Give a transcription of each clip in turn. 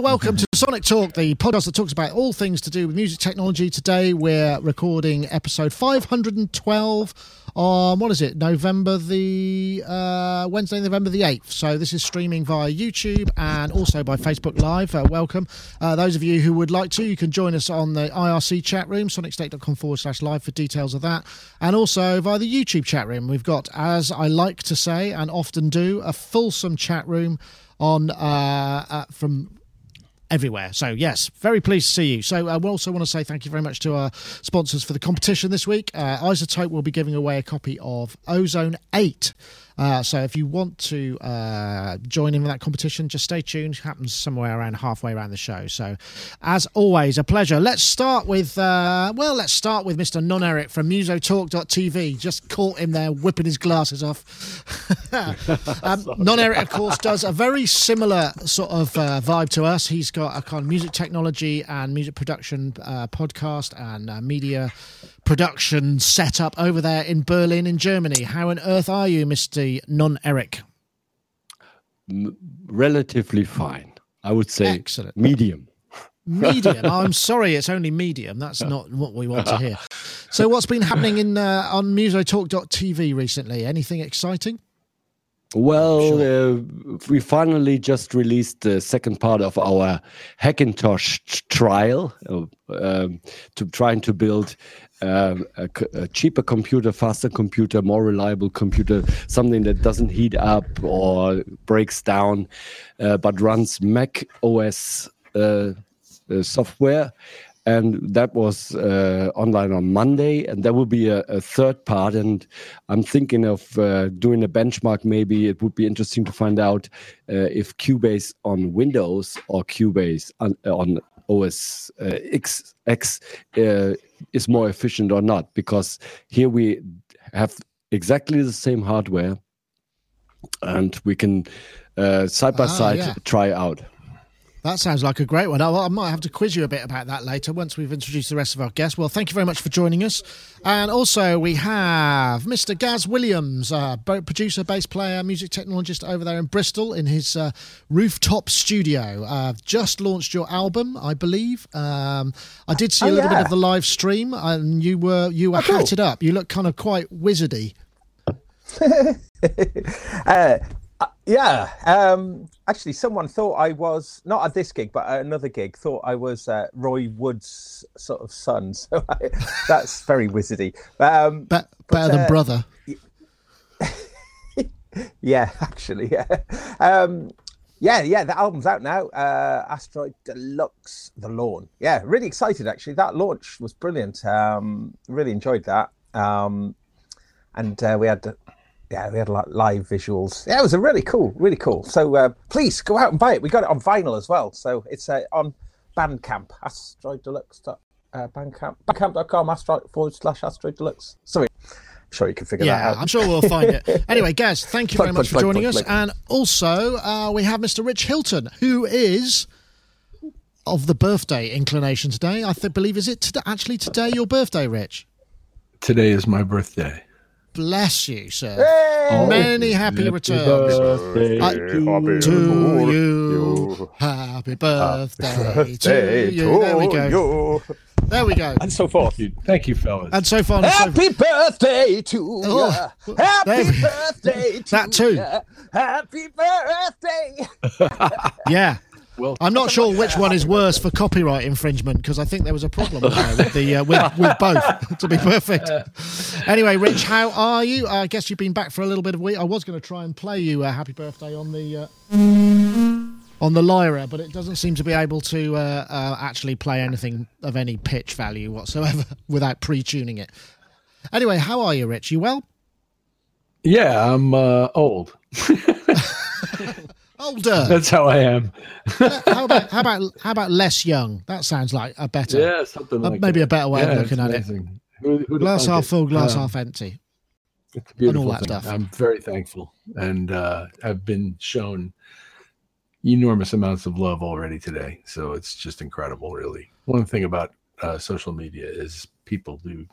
Welcome to Sonic Talk, the podcast that talks about all things to do with music technology. Today we're recording episode 512 on, what is it, November the, uh, Wednesday, November the 8th. So this is streaming via YouTube and also by Facebook Live. Uh, welcome. Uh, those of you who would like to, you can join us on the IRC chat room, sonicstate.com forward slash live for details of that. And also via the YouTube chat room. We've got, as I like to say and often do, a fulsome chat room on uh, uh, from everywhere. So, yes, very pleased to see you. So, uh, we also want to say thank you very much to our sponsors for the competition this week. Uh, iZotope will be giving away a copy of Ozone 8. Uh, so if you want to uh, join in with that competition, just stay tuned. It happens somewhere around halfway around the show. So, as always, a pleasure. Let's start with uh, well, let's start with Mr. Non Eric from MusoTalk.tv. Just caught him there whipping his glasses off. um, non Eric, of course, does a very similar sort of uh, vibe to us. He's got a kind of music technology and music production uh, podcast and uh, media production setup over there in Berlin, in Germany. How on earth are you, Mister Non Eric? M- relatively fine. I would say Excellent. medium. Medium. I'm sorry, it's only medium. That's not what we want to hear. So, what's been happening in uh, on MusoTalk.tv recently? Anything exciting? Well, uh, we finally just released the second part of our Hackintosh trial uh, um, to trying to build um, a, a cheaper computer, faster computer, more reliable computer, something that doesn't heat up or breaks down, uh, but runs Mac OS uh, uh, software. And that was uh, online on Monday, and there will be a, a third part. And I'm thinking of uh, doing a benchmark. Maybe it would be interesting to find out if Cubase on Windows or Cubase on, on OS uh, X, X uh, is more efficient or not. Because here we have exactly the same hardware, and we can uh, side by Ah, side yeah. try out. That sounds like a great one. I, I might have to quiz you a bit about that later once we've introduced the rest of our guests. Well, thank you very much for joining us. And also, we have Mr. Gaz Williams, uh, producer, bass player, music technologist over there in Bristol in his uh, rooftop studio. Uh, just launched your album, I believe. Um, I did see a Oh, little bit of the live stream, and you were you were Oh, cool. hatted up. You look kind of quite wizardy. uh, uh, yeah. Um, actually, someone thought I was not at this gig, but at another gig. Thought I was uh, Roy Wood's sort of son. So I, that's very wizardy. Um, Be- better than uh, brother. yeah, actually, yeah. Um, yeah, yeah. The album's out now. Uh, Asteroid Deluxe, The Lawn. Yeah, really excited. Actually, that launch was brilliant. Um, really enjoyed that. Um, and uh, we had, yeah, we had like live visuals. Yeah, it was a really cool, really cool. So uh, please go out and buy it. We got it on vinyl as well. So it's uh, on Bandcamp. Asteroid Deluxe. dot- Uh, Bandcamp. Bandcamp.com. Asteroid forward slash Asteroid Deluxe. Sorry. I'm sure you can figure Yeah, that out. Yeah, I'm sure we'll find it. Anyway, Gaz, thank you Plug, very much plug, for plug, joining us. And also, uh, we have Mr. Rich Hilton, who is of the birthday inclination today. I th- believe is it to- actually today your birthday, Rich? Today is my birthday. Bless you, sir. Hey! Oh, Many happy, Happy returns. birthday I- to To you, happy birthday to you. There we go. There we go. And so forth. Thank you, fellas. And so far, and so Happy birthday to Oh, you. Happy birthday to That too. ya. Happy birthday. yeah. Well, I'm not sure which one is worse for copyright infringement because I think there was a problem there with the uh, with, with both. To be perfect. Anyway, Rich, how are you? I guess you've been back for a little bit of a week. I was going to try and play you a happy birthday on the uh, on the lyra, but it doesn't seem to be able to uh, uh, actually play anything of any pitch value whatsoever without pre-tuning it. Anyway, how are you, Rich? You well? yeah, I'm uh, old. Older. That's how I am. how about how about how about less young? That sounds like a better. Yeah, something like maybe that. a better way of looking at it. Who- who'd Glass half full, glass Um, half empty. It's beautiful that thing. stuff. I'm very thankful, and uh, I've been shown enormous amounts of love already today. So it's just incredible, really. One thing about uh, social media is people do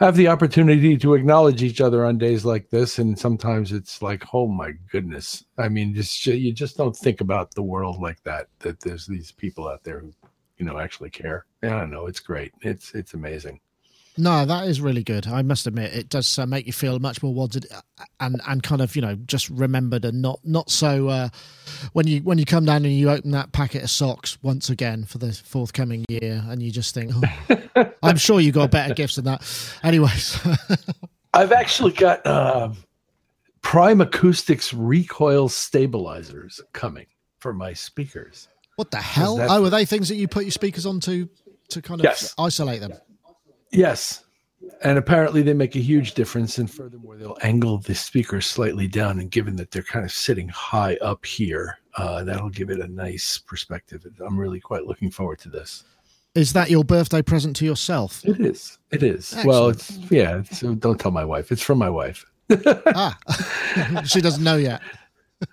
have the opportunity to acknowledge each other on days like this and sometimes it's like oh my goodness. I mean just you just don't think about the world like that that there's these people out there who you know actually care. I don't know it's great. It's it's amazing no, that is really good. I must admit, it does uh, make you feel much more wanted uh, and and kind of you know just remembered and not not so uh, when you when you come down and you open that packet of socks once again for the forthcoming year and you just think, oh, I'm sure you got better gifts than that. Anyways, I've actually got uh, Prime Acoustics recoil stabilizers coming for my speakers. What the hell? Oh, are they things that you put your speakers onto to kind of yes. isolate them? Yes. And apparently they make a huge difference. And furthermore, they'll angle the speakers slightly down. And given that they're kind of sitting high up here, uh, that'll give it a nice perspective. I'm really quite looking forward to this. Is that your birthday present to yourself? It is. It is. Excellent. Well, it's, yeah. It's, don't tell my wife. It's from my wife. ah, she doesn't know yet.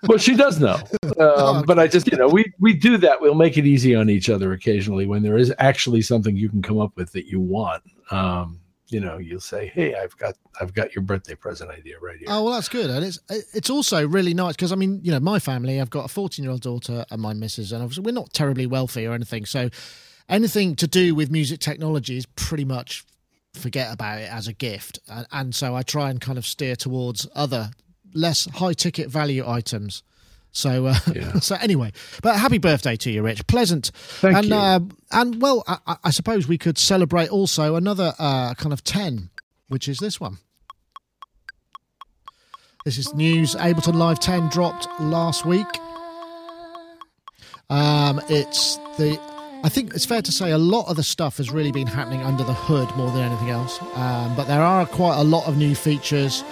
Well, she does know, um, oh, okay. but I just, you know, we we do that. We'll make it easy on each other occasionally when there is actually something you can come up with that you want um, you know, you'll say, "Hey, I've got I've got your birthday present idea right here." Oh well, that's good, and it's it's also really nice because I mean, you know, my family, I've got a fourteen year old daughter and my missus, and obviously we're not terribly wealthy or anything, so anything to do with music technology is pretty much forget about it as a gift, and, and so I try and kind of steer towards other less high ticket value items. So, uh, yeah. so anyway, but happy birthday to you, Rich. Pleasant. Thank and, you. Uh, and well, I, I, suppose we could celebrate also another uh, kind of 10, which is this one. This is news. Ableton Live 10 dropped last week. Um, it's the. I think it's fair to say a lot of the stuff has really been happening under the hood more than anything else. Um, but there are quite a lot of new features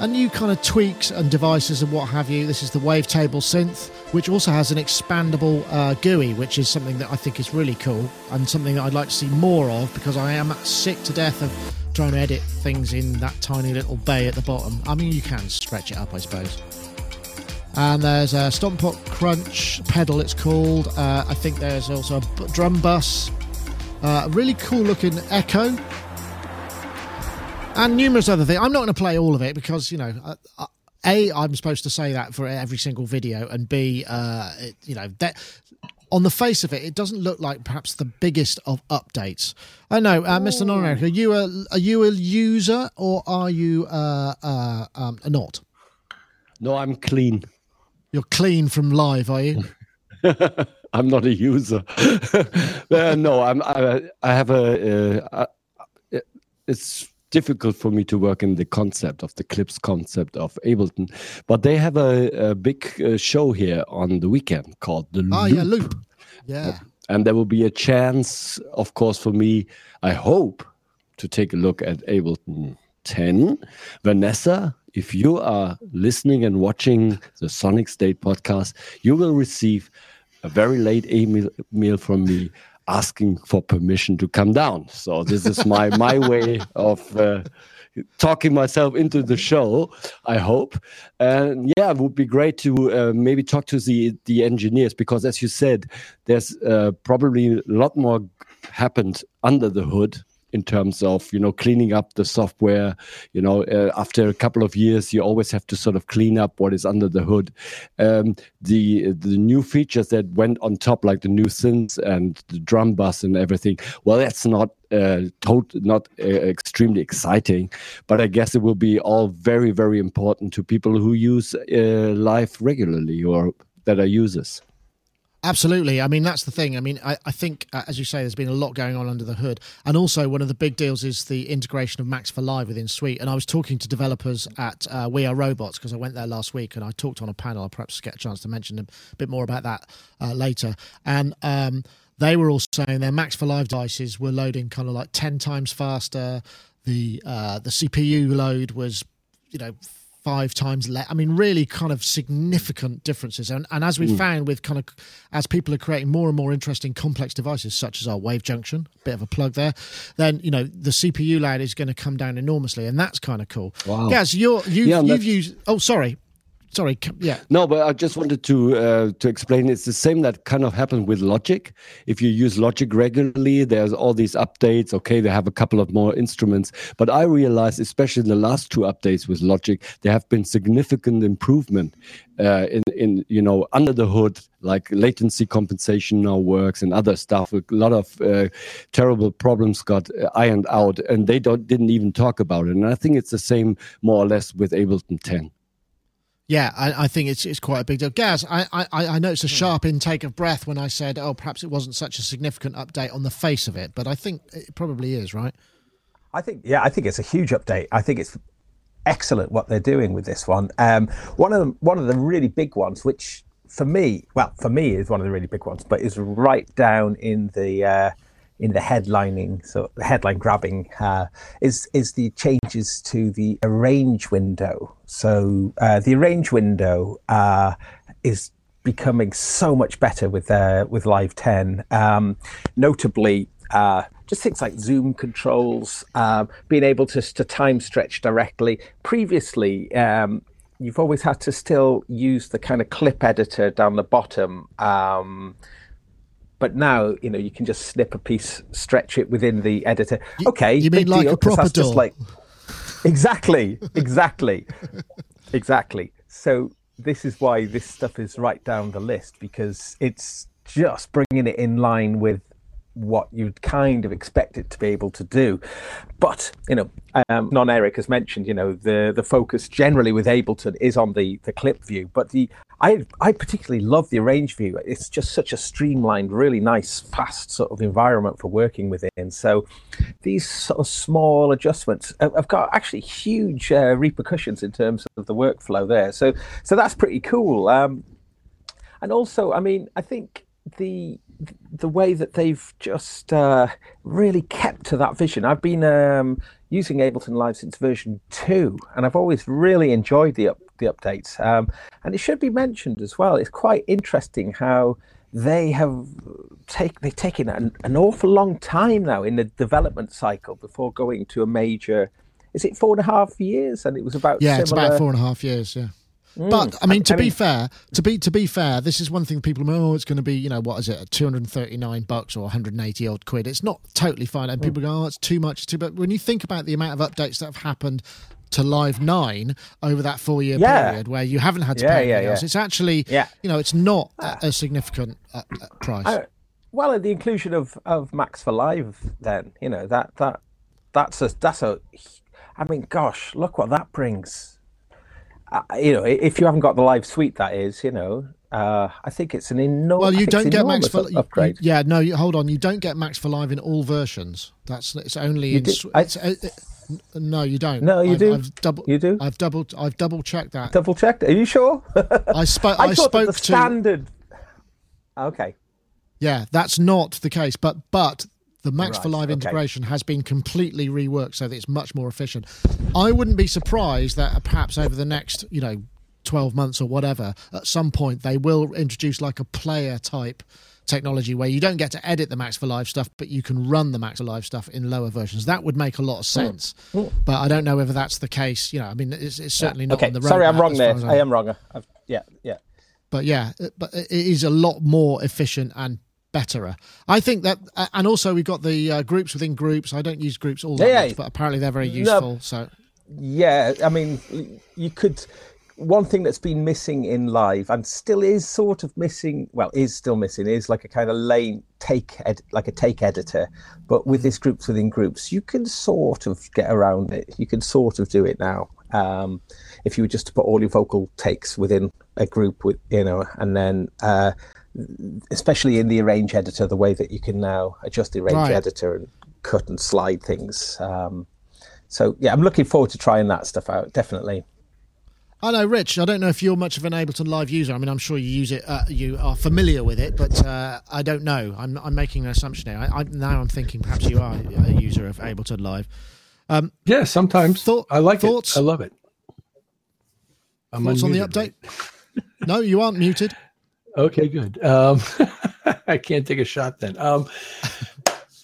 and new kind of tweaks and devices and what have you. This is the Wavetable synth, which also has an expandable uh, GUI, which is something that I think is really cool and something that I'd like to see more of because I am sick to death of trying to edit things in that tiny little bay at the bottom. I mean, you can stretch it up, I suppose. And there's a Stompot Crunch pedal, it's called. Uh, I think there's also a drum bus. Uh, a really cool looking Echo and numerous other things. I'm not going to play all of it because you know, uh, uh, a I'm supposed to say that for every single video, and b uh, it, you know that on the face of it, it doesn't look like perhaps the biggest of updates. I know, uh, Mr. non are you a are you a user or are you uh, uh, um, not? No, I'm clean. You're clean from live, are you? I'm not a user. uh, no, I'm. I, I have a. Uh, it's difficult for me to work in the concept of the clips concept of Ableton. But they have a, a big uh, show here on the weekend called the oh, Loop. yeah, Loop. Yeah. And there will be a chance, of course, for me, I hope, to take a look at Ableton 10. Vanessa, if you are listening and watching the Sonic State podcast, you will receive a very late email from me asking for permission to come down. So this is my my way of uh, talking myself into the show. I hope, and yeah, it would be great to uh, maybe talk to the the engineers because, as you said, there's uh, probably a lot more happened under the hood in terms of you know cleaning up the software you know uh, after a couple of years you always have to sort of clean up what is under the hood um, the the new features that went on top like the new synths and the drum bus and everything well that's not uh, tot- not uh, extremely exciting, but I guess it will be all very, very important to people who use uh, live regularly or that are users. Absolutely. I mean, that's the thing. I mean, I, I think, uh, as you say, there's been a lot going on under the hood. And also, one of the big deals is the integration of Max for Live within Suite. And I was talking to developers at uh, We Are Robots because I went there last week and I talked on a panel. I'll perhaps get a chance to mention a bit more about that uh, later. And um, they were all saying their Max for Live devices were loading kind of like 10 times faster. The, uh, the CPU load was, you know, five times less. I mean, really kind of significant differences. And, and as we mm. found with kind of, as people are creating more and more interesting complex devices, such as our Wave Junction, bit of a plug there, then, you know, the CPU load is going to come down enormously. And that's kind of cool. Wow. Gaz, you're, you've, yeah, you've used, oh, sorry. Sorry, yeah. No, but I just wanted to uh, to explain. It's the same that kind of happened with Logic. If you use Logic regularly, there's all these updates. Okay, they have a couple of more instruments, but I realized, especially in the last two updates with Logic, there have been significant improvement uh, in in you know under the hood, like latency compensation now works and other stuff. A lot of uh, terrible problems got ironed out, and they don't didn't even talk about it. And I think it's the same more or less with Ableton 10. Yeah, I, I, think it's it's quite a big deal. Gaz, I, I, I noticed a hmm. sharp intake of breath when I said, "Oh, perhaps it wasn't such a significant update on the face of it," but I think it probably is, right? I think, yeah, I think it's a huge update. I think it's excellent what they're doing with this one. Um, one of them, one of the really big ones, which for me, well, for me is one of the really big ones, but is right down in the uh, in the headlining, so the headline grabbing, uh, is is the changes to the arrange window. So uh, the arrange window uh, is becoming so much better with uh, with Live 10. Um, notably, uh, just things like zoom controls, uh, being able to, to time stretch directly. Previously, um, you've always had to still use the kind of clip editor down the bottom. Um, but now, you know, you can just snip a piece, stretch it within the editor. Okay, you mean like deal, a proper Just like exactly, exactly, exactly. So this is why this stuff is right down the list because it's just bringing it in line with what you'd kind of expect it to be able to do. But you know, um, non Eric has mentioned, you know, the the focus generally with Ableton is on the the clip view, but the I I particularly love the arrange view. It's just such a streamlined, really nice, fast sort of environment for working within. So these sort of small adjustments have got actually huge uh, repercussions in terms of the workflow there. So so that's pretty cool. Um, and also, I mean, I think the the way that they've just uh, really kept to that vision. I've been um, using Ableton Live since version two, and I've always really enjoyed the up, the updates. Um, and it should be mentioned as well. It's quite interesting how they have take they've taken an, an awful long time now in the development cycle before going to a major. Is it four and a half years? And it was about yeah, similar... it's about four and a half years. Yeah. Mm. But I mean, to I be mean, fair, to be to be fair, this is one thing people oh, it's going to be, you know, what is it, two hundred and thirty nine bucks or one hundred and eighty odd quid. It's not totally fine, and mm. people go, oh, it's too much. It's too. But when you think about the amount of updates that have happened to Live Nine over that four year yeah. period, where you haven't had to yeah, pay anything yeah, else, it's actually, yeah. you know, it's not a, a significant uh, uh, price. I, well, the inclusion of of Max for Live, then you know that that that's a that's a. I mean, gosh, look what that brings uh, you know, if you haven't got the live suite, that is, you know, uh, I think it's an enormous. Well, you don't get Max for upgrade. You, yeah, no, you, hold on. You don't get Max for Live in all versions. That's it's only in. Do, it's, I, it, uh, no, you don't. No, you I've, do. I've double. You do. I've double. I've double checked that. Double checked. Are you sure? I spoke. I, I spoke the to standard. Okay. Yeah, that's not the case. But but the Max right, for Live okay. integration has been completely reworked so that it's much more efficient. I wouldn't be surprised that perhaps over the next, you know, 12 months or whatever, at some point they will introduce like a player type technology where you don't get to edit the Max for Live stuff, but you can run the Max for Live stuff in lower versions. That would make a lot of sense. Mm. Mm. But I don't know whether that's the case. You know, I mean, it's, it's certainly yeah. not okay. on the road. Sorry, I'm wrong there. I am wrong. I've, yeah, yeah. But yeah, but it is a lot more efficient and betterer. I think that, uh, and also we've got the uh, groups within groups. I don't use groups all that yeah, much, but apparently they're very useful. No, so yeah, I mean, you could. One thing that's been missing in live and still is sort of missing, well, is still missing, is like a kind of lane take, ed, like a take editor. But with this groups within groups, you can sort of get around it. You can sort of do it now. Um, if you were just to put all your vocal takes within a group with, you know, and then uh, especially in the arrange editor, the way that you can now adjust the arrange right. editor and cut and slide things. Um, so yeah, I'm looking forward to trying that stuff out. Definitely. I know, Rich. I don't know if you're much of an Ableton Live user. I mean, I'm sure you use it. Uh, you are familiar with it, but uh, I don't know. I'm, I'm making an assumption here. I, I, now I'm thinking perhaps you are a user of Ableton Live. Um, yeah, sometimes. Thought, I like thoughts? it. I love it. I'm thoughts on the update? no, you aren't muted. Okay, good. Um, I can't take a shot then. Um,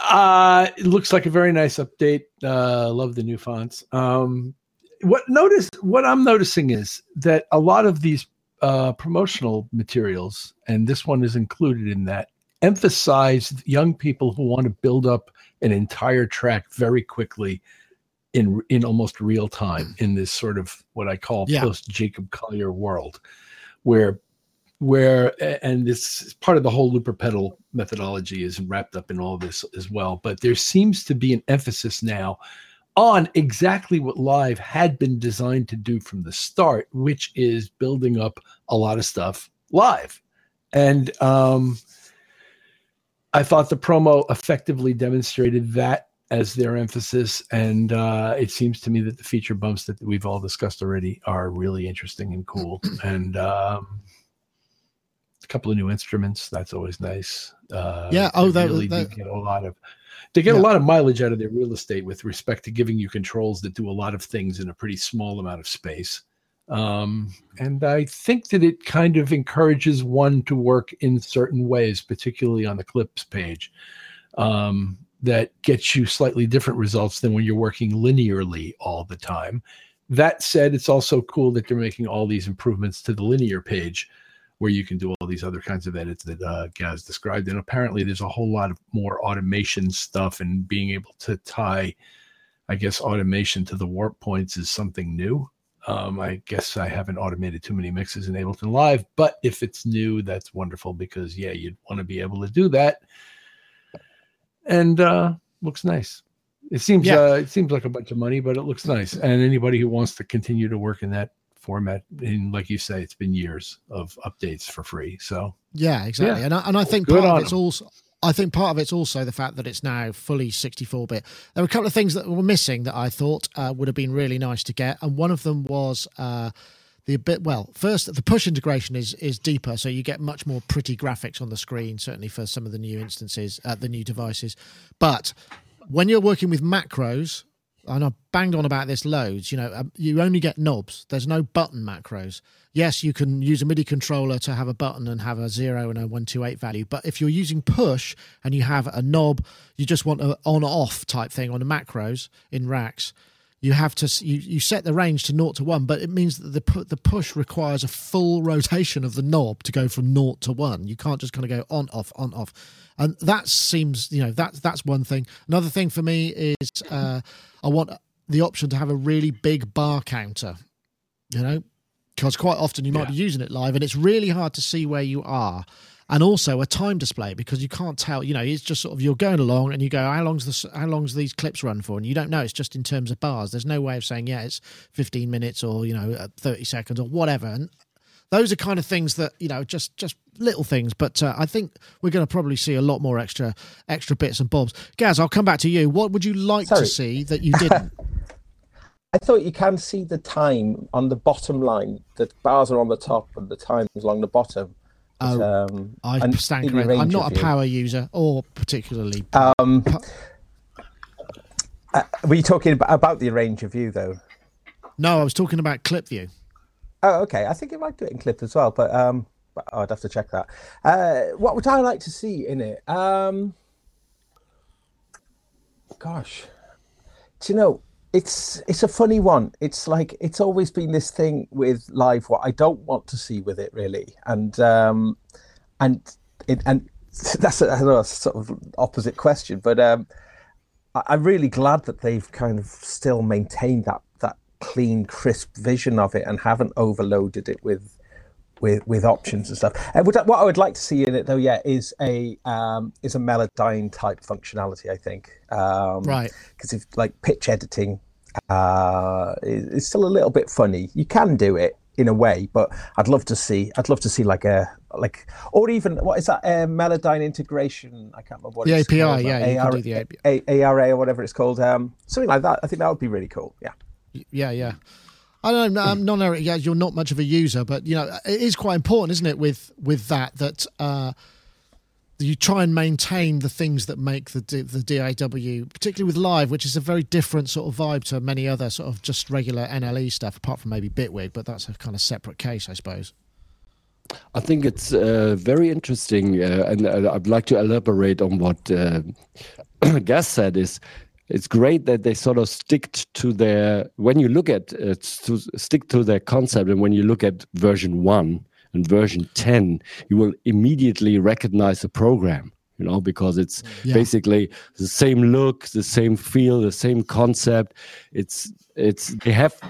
uh, it looks like a very nice update. Uh, love the new fonts. Um, what notice what I'm noticing is that a lot of these uh, promotional materials, and this one is included in that, emphasize young people who want to build up an entire track very quickly in in almost real time in this sort of what I call Yeah. post Jacob Collier world, where where and this is part of the whole looper pedal methodology is wrapped up in all this as well. But there seems to be an emphasis now on exactly what live had been designed to do from the start, which is building up a lot of stuff live. And um, I thought the promo effectively demonstrated that as their emphasis. And uh, it seems to me that the feature bumps that we've all discussed already are really interesting and cool. And um, a couple of new instruments, that's always nice. Uh, Yeah, oh, that- really that- get a lot of. They get Yeah. a lot of mileage out of their real estate with respect to giving you controls that do a lot of things in a pretty small amount of space. Um, and I think that it kind of encourages one to work in certain ways, particularly on the clips page, um, that gets you slightly different results than when you're working linearly all the time. That said, it's also cool that they're making all these improvements to the linear page where you can do all these other kinds of edits that uh, Gaz described. And apparently, there's a whole lot of more automation stuff and being able to tie, I guess, automation to the warp points is something new. Um, I guess I haven't automated too many mixes in Ableton Live, but if it's new, that's wonderful because yeah, you'd want to be able to do that. And uh, looks nice. It seems Yeah. uh, it seems like a bunch of money, but it looks nice. And anybody who wants to continue to work in that format, and like you say, it's been years of updates for free. So Yeah, exactly. Yeah. And I, and I think Good part of it's it's 'em. also I think part of it's also the fact that it's now fully 64 bit. There were a couple of things that were missing that I thought uh, would have been really nice to get, and one of them was uh, the bit. Well, first the push integration is is deeper, so you get much more pretty graphics on the screen. Certainly for some of the new instances, uh, the new devices, but when you're working with macros, and I've banged on about this loads, you know, um, you only get knobs. There's no button macros. Yes, you can use a MIDI controller to have a button and have a zero and a 128 value. But if you're using push and you have a knob, you just want an on off type thing on the macros in racks. You have to you, you set the range to 0 to 1, but it means that the the push requires a full rotation of the knob to go from 0 to 1. You can't just kind of go on off on off. And that seems, you know, that's that's one thing. Another thing for me is uh, I want the option to have a really big bar counter. You know, because quite often you might Yeah. be using it live and it's really hard to see where you are. And also a time display because you can't tell. You know, it's just sort of you're going along and you go, how long's this? How long's these clips run for? And you don't know. It's just in terms of bars. There's no way of saying, yeah, it's 15 minutes or you know, uh, 30 seconds or whatever. And those are kind of things that you know, just just little things. But uh, I think we're going to probably see a lot more extra extra bits and bobs. Gaz, I'll come back to you. What would you like to see that you didn't? I thought you can see the time on the bottom line. The bars are on the top and the time is along the bottom. Oh, um, I stand corrected. I'm not a view. power user or particularly. Um, uh, were you talking about, about the range of view though? no, I was talking about clip view. Oh, okay. I think you might do it in clip as well, but um, but I'd have to check that. Uh, what would I like to see in it? Um, gosh, do you know? It's it's a funny one. It's like it's always been this thing with live. What I don't want to see with it really, and um, and it and that's a, know, sort of opposite question, but um, I- I'm really glad that they've kind of still maintained that that clean, crisp vision of it and haven't overloaded it with with with options and stuff. And what, I- would like to see in it, though, yeah, is a um, is a Melodyne type functionality. I think, um, Right. Because if like pitch editing uh, is, still a little bit funny. You can do it in a way, but I'd love to see. I'd love to see like a like or even what is that uh, Melodyne integration? I can't remember what The it's API, called, yeah, but you can AR do the API. A- ARA or whatever it's called. Um, something like that. I think that would be really cool. Yeah. Yeah, yeah. I don't know. I'm not. Yeah, you're not much of a user, but you know, it is quite important, isn't it? With with that, that uh, you try and maintain the things that make the the DAW, particularly with live, which is a very different sort of vibe to many other sort of just regular NLE stuff, apart from maybe Bitwig, but that's a kind of separate case, I suppose. I think it's uh, very interesting, uh, and uh, I'd like to elaborate on what uh, Gaz said. Is it's great that they sort of stick to their when you look at uh, to stick to their concept and when you look at version 1 and version 10 you will immediately recognize the program you know because it's yeah. basically the same look the same feel the same concept it's it's they have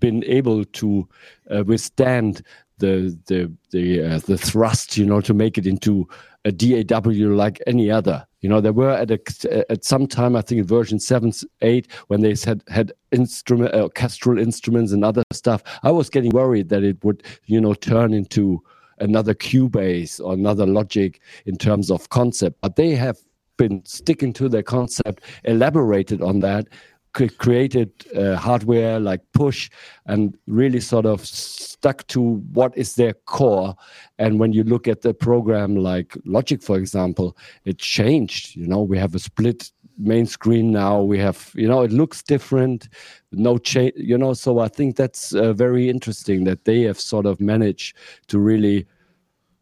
been able to uh, withstand the the the uh, the thrust you know to make it into a DAW like any other. You know, there were at a, at some time, I think in version seven, eight, when they said had instrument, uh, orchestral instruments and other stuff. I was getting worried that it would, you know, turn into another Cubase or another Logic in terms of concept. But they have been sticking to their concept, elaborated on that, created uh, hardware like push and really sort of stuck to what is their core. And when you look at the program like logic for example it changed you know we have a split main screen now we have you know it looks different no change you know so i think that's uh, very interesting that they have sort of managed to really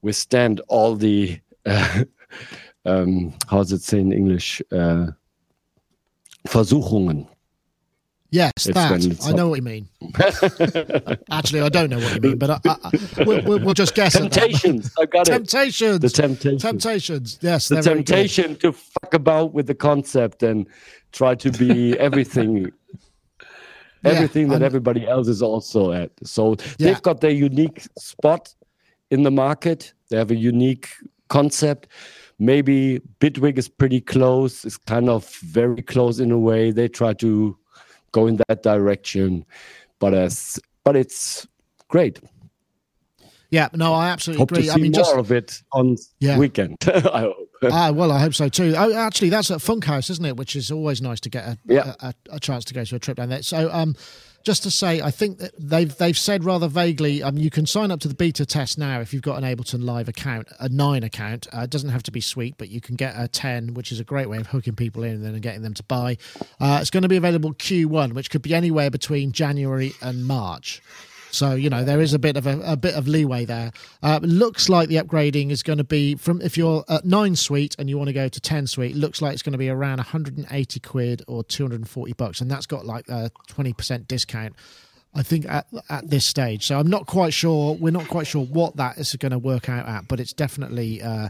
withstand all the uh, um, how's it say in english uh, Versuchungen Yes, that. I know what you mean. Actually, I don't know what you mean, but I, I, we'll, we'll, just guess. Temptations. I got temptations. it. The temptations. Temptations. Yes, the temptation to fuck about with the concept and try to be everything. everything yeah, that everybody else is also at. So yeah. they've got their unique spot in the market. They have a unique concept. Maybe Bitwig is pretty close. It's kind of very close in a way. They try to go in that direction. But as but it's great. Yeah, no, I absolutely hope agree. To see I mean, more just of it on yeah. weekend. I hope. ah, well, I hope so too. Oh, actually, that's at Funkhaus, isn't it? Which is always nice to get a, yeah. a, a, a chance to go to a trip down there. So, um, just to say, I think that they've they've said rather vaguely. Um, you can sign up to the beta test now if you've got an Ableton Live account, a nine account. Uh, it doesn't have to be Suite, but you can get a ten, which is a great way of hooking people in and then getting them to buy. Uh, it's going to be available Q1, which could be anywhere between January and March. So you know there is a bit of a, a bit of leeway there. Uh, looks like the upgrading is going to be from if you're at nine suite and you want to go to ten suite. Looks like it's going to be around 180 quid or 240 bucks, and that's got like a 20 percent discount. I think at at this stage. So I'm not quite sure. We're not quite sure what that is going to work out at, but it's definitely uh,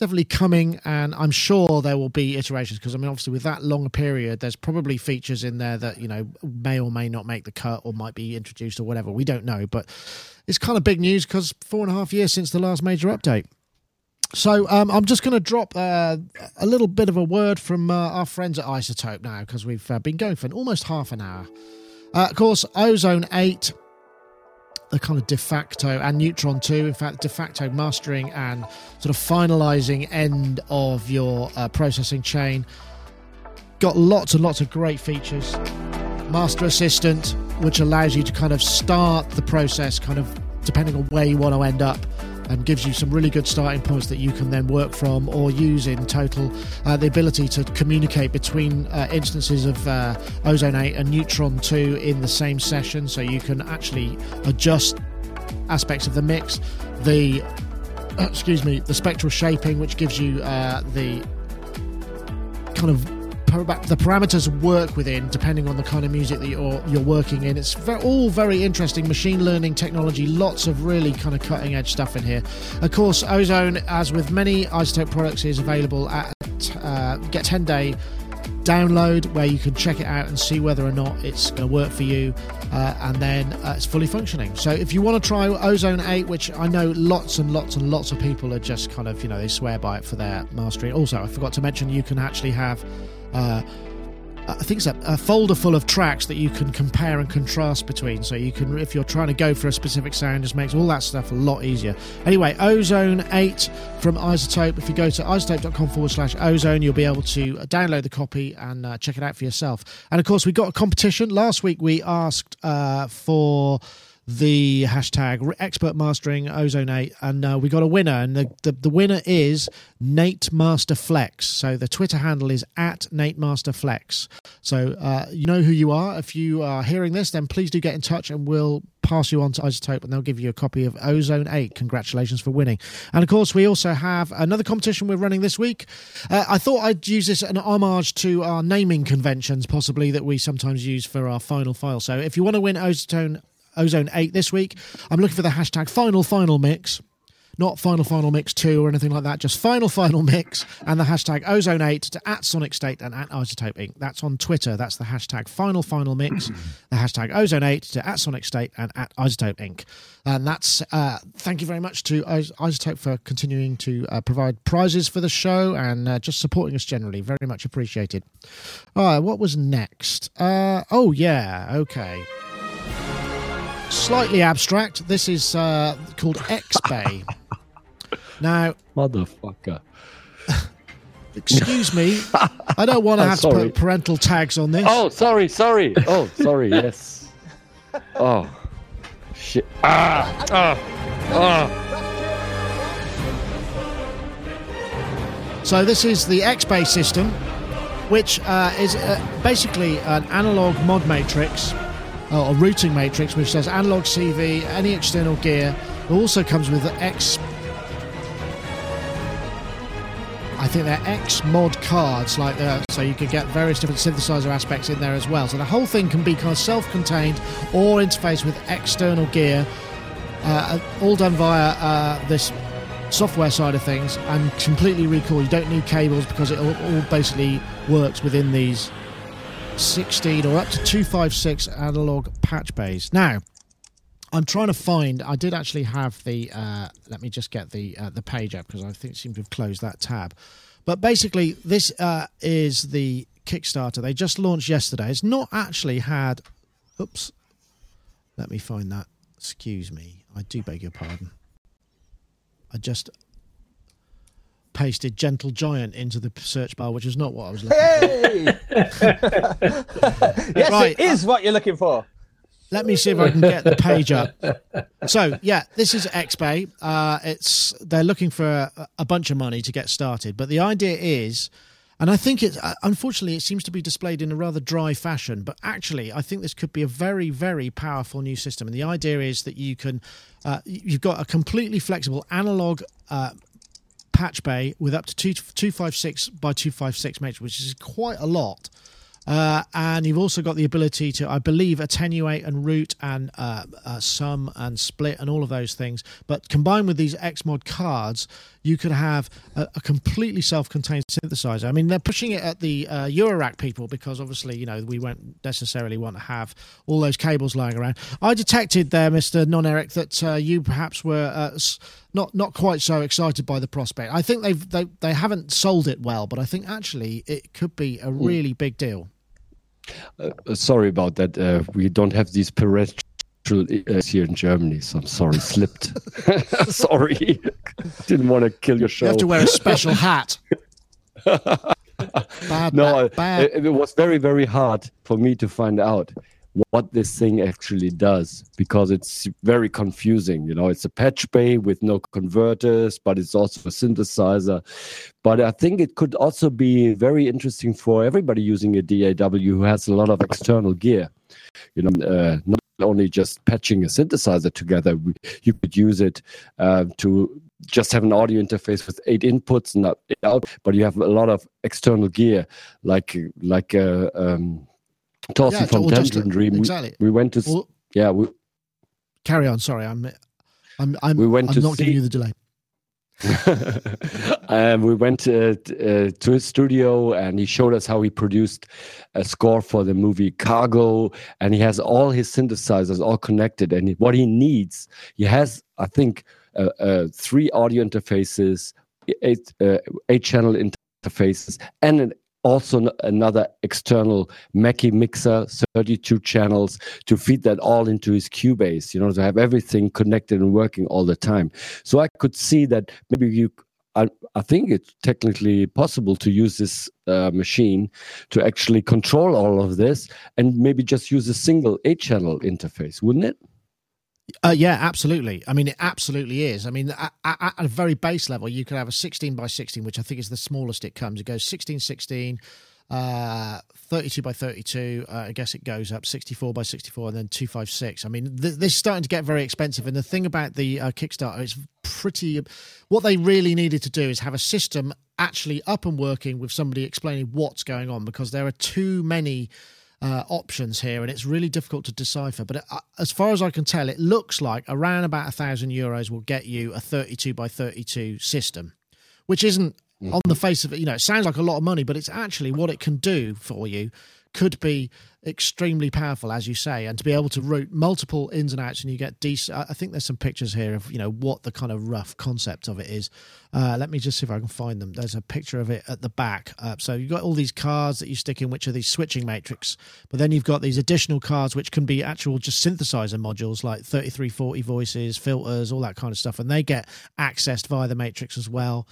definitely coming, and I'm sure there will be iterations because I mean, obviously, with that long period, there's probably features in there that you know may or may not make the cut or might be introduced or whatever. We don't know, but it's kind of big news because four and a half years since the last major update. So um, I'm just going to drop uh, a little bit of a word from uh, our friends at iZotope now because we've uh, been going for almost half an hour. Uh, of course, Ozone 8 the kind of de facto and Neutron 2, in fact, de facto mastering and sort of finalizing end of your uh, processing chain. Got lots and lots of great features. Master Assistant, which allows you to kind of start the process, kind of depending on where you want to end up and gives you some really good starting points that you can then work from or use in total. Uh, the ability to communicate between uh, instances of uh, Ozone 8 and Neutron 2 in the same session, so you can actually adjust aspects of the mix. The excuse me, the spectral shaping, which gives you uh, the kind of the parameters work within depending on the kind of music that you're you're working in. It's all very interesting machine learning technology. Lots of really kind of cutting edge stuff in here. Of course, Ozone, as with many iZotope products, is available at uh, get 10 day download where you can check it out and see whether or not it's going to work for you uh, and then uh, it's fully functioning so if you want to try ozone 8 which i know lots and lots and lots of people are just kind of you know they swear by it for their mastering also i forgot to mention you can actually have uh, I think it's a, a, folder full of tracks that you can compare and contrast between. So you can, if you're trying to go for a specific sound, just makes all that stuff a lot easier. Anyway, Ozone 8 from iZotope. If you go to izotope.com forward slash ozone, you'll be able to download the copy and uh, check it out for yourself. And of course, we got a competition. Last week we asked uh, for the hashtag expert mastering ozone 8 and uh, we got a winner and the, the, the, winner is nate master flex. So the twitter handle is at nate master flex. So uh, you know who you are. If you are hearing this then please do get in touch and we'll pass you on to iZotope and they'll give you a copy of ozone 8 congratulations for winning. And of course we also have another competition we're running this week. Uh, i thought i'd use this an homage to our naming conventions possibly that we sometimes use for our final file. So if you want to win ozone Ozone 8 this week. I'm looking for the hashtag final final mix. Not final final mix 2 or anything like that, just final final mix and the hashtag ozone 8 to at Sonic State and at iZotope Inc. That's on Twitter. That's the hashtag final final mix, the hashtag ozone 8 to at Sonic State and at iZotope Inc. And that's uh, thank you very much to iZotope for continuing to uh, provide prizes for the show and uh, just supporting us generally. Very much appreciated. All right, what was next? Uh, oh, yeah, okay slightly abstract. This is uh, called XBay. now, motherfucker. Excuse me, I don't want to have sorry. to put parental tags on this. Oh, sorry, sorry. Oh, sorry. Yes. Oh, shit. Ah, ah, ah. So this is the XBay system, which uh, is uh, basically an analog mod matrix or routing matrix which says analog CV, any external gear. It also comes with the X. I think they're X mod cards, like that, so you can get various different synthesizer aspects in there as well. So the whole thing can be kind of self-contained or interface with external gear, uh, all done via uh, this software side of things and completely recall. You don't need cables because it all, all basically works within these 16 or up to 256 analog patch bays. Now, I'm trying to find. I did actually have the. Uh, let me just get the uh, the page up because I think it seemed to have closed that tab. But basically, this uh, is the Kickstarter. They just launched yesterday. It's not actually had. Oops. Let me find that. Excuse me. I do beg your pardon. I just pasted Gentle Giant into the search bar, which is not what I was looking hey! for. yes, right. it is what you're looking for. Let me see if I can get the page up. So yeah, this is XBay. Uh, it's they're looking for a, a, bunch of money to get started, but the idea is, and I think it uh, unfortunately it seems to be displayed in a rather dry fashion, but actually I think this could be a very very powerful new system. And the idea is that you can, uh, you've got a completely flexible analog uh, patch bay with up to two, 256 by 256 matrix, which is quite a lot. Uh, and you've also got the ability to, I believe, attenuate and route and uh, uh, sum and split and all of those things. But combined with these XMod cards, you could have a, a completely self-contained synthesizer. I mean, they're pushing it at the uh, Eurorack people because obviously, you know, we won't necessarily want to have all those cables lying around. I detected there, Mister Non Eric, that uh, you perhaps were uh, not not quite so excited by the prospect. I think they've they they haven't sold it well, but I think actually it could be a hmm. really big deal. Uh, sorry about that. Uh, we don't have these parental uh, here in Germany, so I'm sorry, slipped. sorry, didn't want to kill your show. You have to wear a special hat. bad, no, bad, bad. It, it was very very hard for me to find out what this thing actually does because it's very confusing. You know, it's a patch bay with no converters, but it's also a synthesizer. But I think it could also be very interesting for everybody using a DAW who has a lot of external gear. You know, uh, not only just patching a synthesizer together, you could use it uh, to just have an audio interface with eight inputs and out, but you have a lot of external gear like like uh, um, Thorsten yeah, from Tangerine Dream. Exactly. We, we went to. Well, yeah. We, carry on. Sorry, I'm. I'm. I'm. We went I'm to not see, giving you the delay. um, we went uh, uh, to his studio and he showed us how he produced a score for the movie Cargo. And he has all his synthesizers all connected. And what he needs, he has, I think, uh, uh three audio interfaces, eight, uh, eight channel interfaces, and an also another external Mackie mixer, 32 channels to feed that all into his Cubase, you know, to have everything connected and working all the time. So I could see that maybe you, I, I think it's technically possible to use this uh, machine to actually control all of this and maybe just use a single eight channel interface, wouldn't it? Uh, yeah, absolutely. I mean, it absolutely is. I mean, at, at, a very base level, you could have a 16 by 16, which I think is the smallest it comes. It goes 16 16, uh, 32 by 32. Uh, I guess it goes up 64 by 64 and then 256. I mean, th- this is starting to get very expensive. And the thing about the uh, Kickstarter is pretty. What they really needed to do is have a system actually up and working with somebody explaining what's going on because there are too many uh, options here, and it's really difficult to decipher. But uh, as far as I can tell, it looks like around about a thousand euros will get you a 32 by 32 system, which isn't mm-hmm. on the face of it. You know, it sounds like a lot of money, but it's actually what it can do for you could be extremely powerful, as you say, and to be able to route multiple ins and outs, and you get decent. I think there's some pictures here of you know what the kind of rough concept of it is. Uh, let me just see if I can find them. There's a picture of it at the back. Uh, so you've got all these cards that you stick in, which are these switching matrix, but then you've got these additional cards which can be actual just synthesizer modules like 3340 voices, filters, all that kind of stuff, and they get accessed via the matrix as well.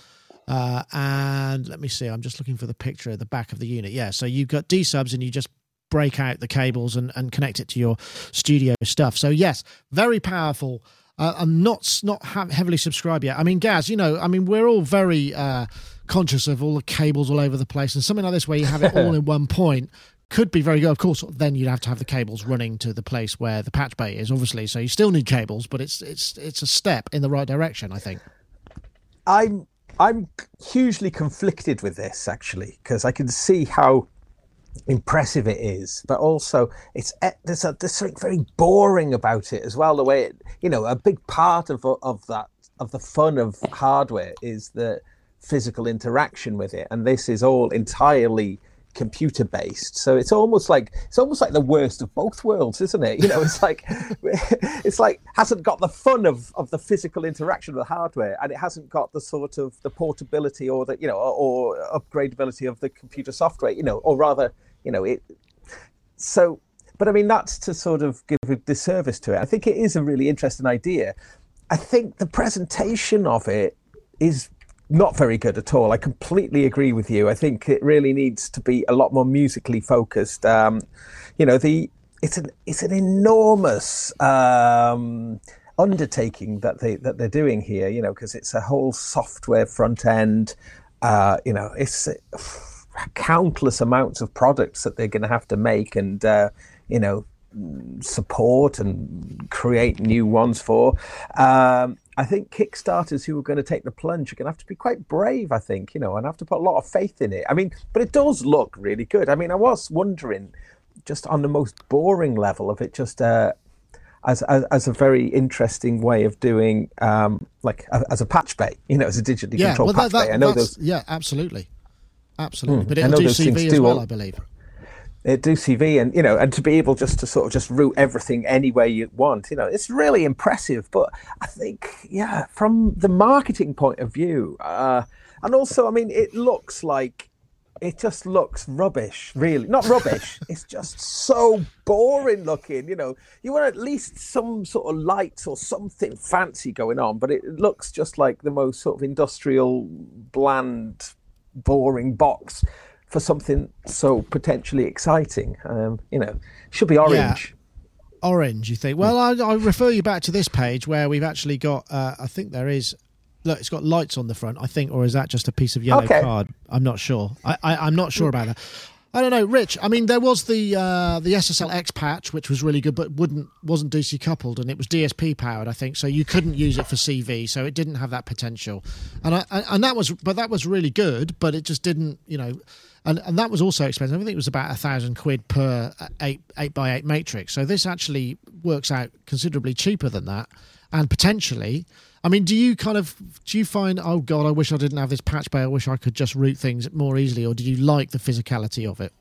Uh, and let me see, I'm just looking for the picture at the back of the unit. Yeah, so you've got D subs and you just break out the cables and, and connect it to your studio stuff. So yes, very powerful. Uh, I'm not not heavily subscribed yet. I mean, Gaz, you know, I mean, we're all very uh, conscious of all the cables all over the place, and something like this where you have it all in one point could be very good. Of course, then you'd have to have the cables running to the place where the patch bay is, obviously. So you still need cables, but it's it's it's a step in the right direction, I think. I'm I'm hugely conflicted with this actually because I can see how impressive it is, but also it's eh, there's a there's something very boring about it as well. The way it, you know, a big part of of that of the fun of hardware is the physical interaction with it, and this is all entirely computer based so it's almost like it's almost like the worst of both worlds isn't it? You know it's like it's like hasn't got the fun of of the physical interaction with the hardware and it hasn't got the sort of the portability or the you know or, or upgradability of the computer software you know or rather you know it so but i mean that's to sort of give a disservice to it. I think it is a really interesting idea. I think the presentation of it is not very good at all. I completely agree with you. I think it really needs to be a lot more musically focused. Um, you know, the it's an it's an enormous um, undertaking that they that they're doing here. You know, because it's a whole software front end. Uh, you know, it's countless amounts of products that they're going to have to make, and uh, you know, support and create new ones for. Um, I think Kickstarters who are going to take the plunge are going to have to be quite brave, I think, you know, and have to put a lot of faith in it. I mean, but it does look really good. I mean, I was wondering just on the most boring level of it, just uh, as, as, as a very interesting way of doing, um, like a, as a patch bay, you know, as a digitally yeah, controlled well, patch that, that, bay. I know those. Yeah, absolutely, absolutely. Hmm. But it'll do CV as well, I believe uh, do CV and you know and to be able just to sort of just route everything any way you want you know it's really impressive. But I think yeah from the marketing point of view uh, and also I mean it looks like it just looks rubbish really. Not rubbish it's just so boring looking you know. You want at least some sort of lights or something fancy going on but it looks just like the most sort of industrial bland boring box for something so potentially exciting. Um, you know, should be orange. Yeah. Orange, you think? Well, I, I, refer you back to this page where we've actually got. Uh, I think there is. Look, it's got lights on the front. I think, or is that just a piece of yellow okay. card? I'm not sure. I, I, am not sure about that. I don't know, Rich. I mean, there was the uh, the SSL X patch, which was really good, but wouldn't wasn't DC coupled, and it was DSP powered, I think. So you couldn't use it for CV, so it didn't have that potential. And I, and that was, but that was really good, but it just didn't, you know, and and that was also expensive. I think it was about a thousand quid per eight eight by eight matrix. So this actually works out considerably cheaper than that, and potentially I mean, do you kind of do you find oh god, I wish I didn't have this patch bay. I wish I could just route things more easily, or do you like the physicality of it?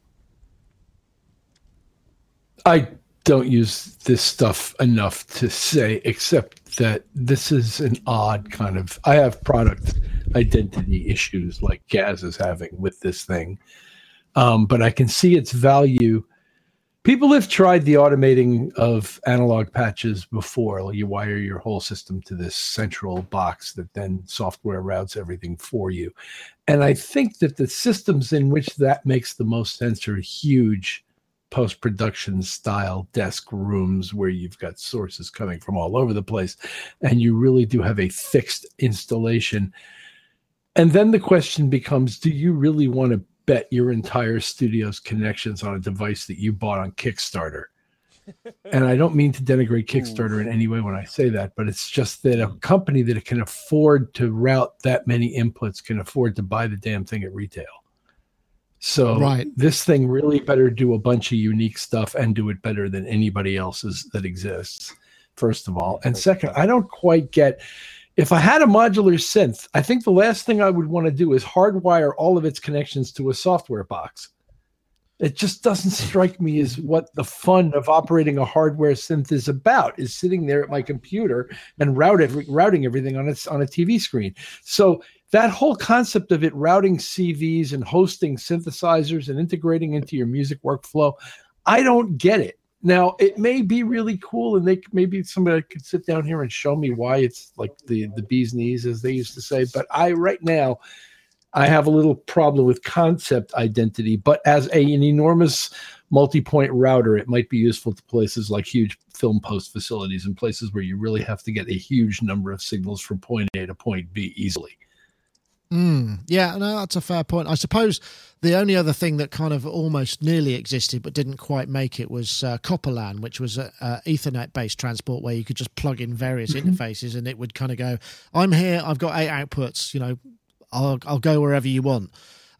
I don't use this stuff enough to say, except that this is an odd kind of. I have product identity issues like Gaz is having with this thing, um, but I can see its value people have tried the automating of analog patches before. You wire your whole system to this central box that then software routes everything for you. And I think that the systems in which that makes the most sense are huge post production style desk rooms where you've got sources coming from all over the place and you really do have a fixed installation. And then the question becomes do you really want to bet your entire studio's connections on a device that you bought on Kickstarter? and I don't mean to denigrate Kickstarter in any way when I say that, but it's just that a company that can afford to route that many inputs can afford to buy the damn thing at retail. So Right. this thing really better do a bunch of unique stuff and do it better than anybody else's that exists. First of all, and second, I don't quite get if I had a modular synth, I think the last thing I would want to do is hardwire all of its connections to a software box. It just doesn't strike me as what the fun of operating a hardware synth is about. Is sitting there at my computer and route every, routing everything on its on a TV screen. So that whole concept of it routing CVs and hosting synthesizers and integrating into your music workflow, I don't get it. Now it may be really cool, and they maybe somebody could sit down here and show me why it's like the the bee's knees, as they used to say. But I right now, I have a little problem with concept identity. But as a, an enormous multi-point router, it might be useful to places like huge film post facilities and places where you really have to get a huge number of signals from point A to point B easily. Mm, yeah, no, that's a fair point. I suppose the only other thing that kind of almost nearly existed but didn't quite make it was uh, Copperlan, which was a, a Ethernet-based transport where you could just plug in various interfaces and it would kind of go, "I'm here. I've got eight outputs. You know, I'll I'll go wherever you want."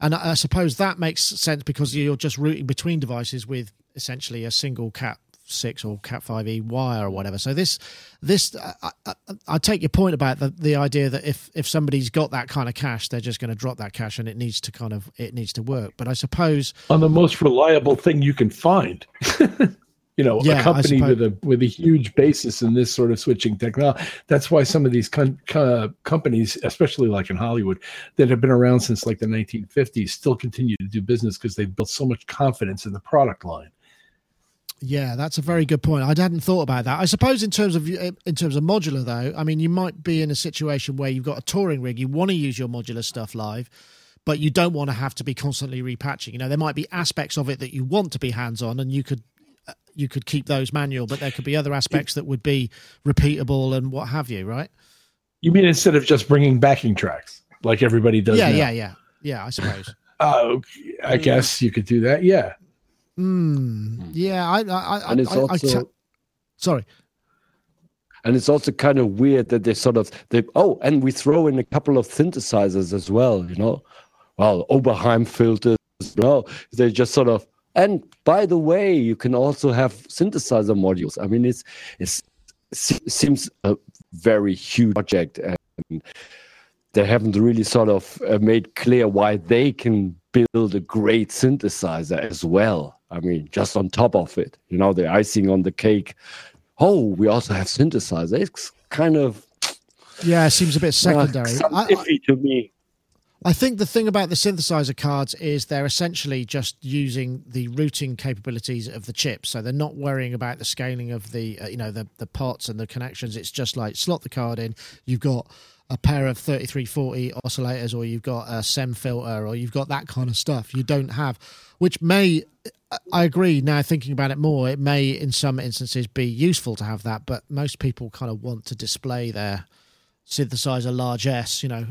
And I, I suppose that makes sense because you're just routing between devices with essentially a single Cat six or Cat five E wire or whatever. So this this I, I, I take your point about the the idea that if if somebody's got that kind of cash, they're just going to drop that cash and it needs to kind of it needs to work. But I suppose on the most reliable thing you can find. you know, Yeah, a company with a with a huge basis in this sort of switching technology. That's why some of these con- co- companies, especially like in Hollywood, that have been around since like the 1950s, still continue to do business because they've built so much confidence in the product line. Yeah, that's a very good point. I hadn't thought about that. I suppose in terms of in terms of modular though, I mean, you might be in a situation where you've got a touring rig, you want to use your modular stuff live, but you don't want to have to be constantly repatching. You know, there might be aspects of it that you want to be hands on, and you could you could keep those manual, but there could be other aspects that would be repeatable and what have you, right? You mean instead of just bringing backing tracks like everybody does? yeah, now? yeah, yeah, yeah. I suppose. Uh, I guess you could do that. Yeah. Mm, yeah, I, I, I, and it's I, I also sorry. and it's also kind of weird that they sort of they oh and we throw in a couple of synthesizers as well you know? Well oberheim filters you know? They just sort of and by the way you can also have synthesizer modules. I mean it's it's it seems a very huge project and they haven't really sort of uh, made clear why they can build a great synthesizer as well i mean just on top of it you know the icing on the cake oh, we also have synthesizer. It's kind of Yeah, it seems a bit uh, secondary. some I- I- to me. I think the thing about the synthesizer cards is they're essentially just using the routing capabilities of the chip, so they're not worrying about the scaling of the uh, you know the the pots and the connections. It's just like slot the card in. You've got a pair of 3340 oscillators, or you've got a SEM filter, or you've got that kind of stuff. You don't have, which may I agree. Now thinking about it more, it may in some instances be useful to have that, but most people kind of want to display their synthesizer large S, you know,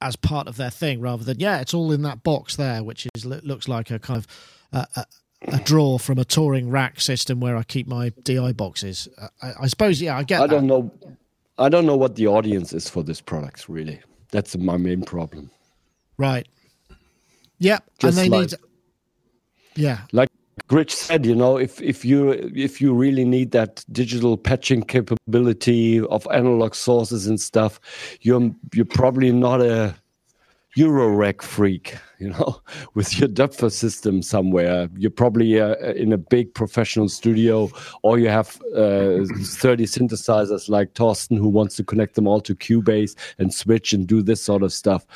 as part of their thing rather than yeah, it's all in that box there, which is looks like a kind of uh, a, a drawer from a touring rack system where I keep my DI boxes. I, I suppose yeah, I get. I that. don't know. I don't know what the audience is for this product. Really, that's my main problem. Right. Yeah, Just and they like- need. Yeah, Like Rich said, you know, if if you if you really need that digital patching capability of analog sources and stuff, you're you're probably not a Eurorack freak, you know, with your Doepfer system somewhere. You're probably uh, in a big professional studio, or you have uh, 30 synthesizers like Thorsten who wants to connect them all to Cubase and switch and do this sort of stuff.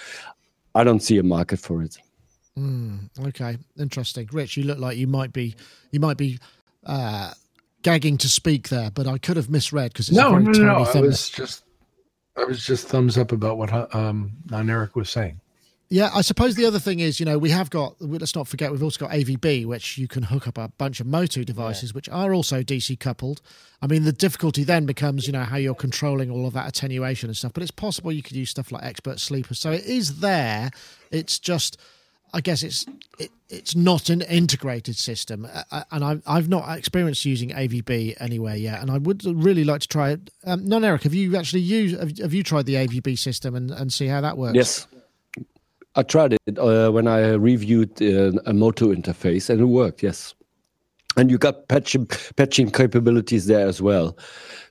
I don't see a market for it. Mm, okay, interesting. Rich, you look like you might be you might be uh, gagging to speak there, but I could have misread because it's a No, very no, tiny no, no. I was just, I was just thumbs up about what um, non Eric was saying. Yeah, I suppose the other thing is, you know, we have got, let's not forget, we've also got AVB, which you can hook up a bunch of Motu devices, yeah. which are also DC coupled. I mean, the difficulty then becomes, you know, how you're controlling all of that attenuation and stuff, but it's possible you could use stuff like Expert Sleeper. So it is there. It's just, I guess it's it, it's not an integrated system, and I've I've not experienced using AVB anywhere yet, and I would really like to try it. Um, non Eric, have you actually used have, have you tried the AVB system and, and see how that works? Yes, I tried it uh, when I reviewed uh, a Motu interface, and it worked. Yes, and you got patching patching capabilities there as well,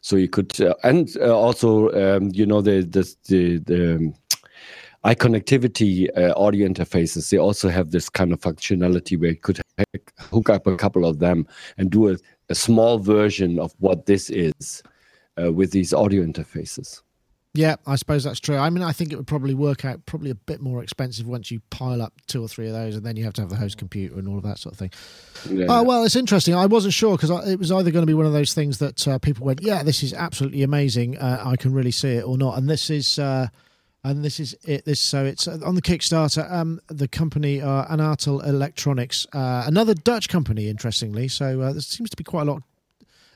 so you could uh, and uh, also um, you know the the the, the um, iConnectivity uh, audio interfaces. They also have this kind of functionality where you could hook up a couple of them and do a, a small version of what this is uh, with these audio interfaces. Yeah, I suppose that's true. I mean, I think it would probably work out probably a bit more expensive once you pile up two or three of those, and then you have to have the host computer and all of that sort of thing. Yeah. Oh well, it's interesting. I wasn't sure because it was either going to be one of those things that uh, people went, "Yeah, this is absolutely amazing. Uh, I can really see it," or not. And this is, uh, and this is it. This so it's uh, on the Kickstarter. Um, the company uh, Electronics, uh, another Dutch company, interestingly. So uh, there seems to be quite a lot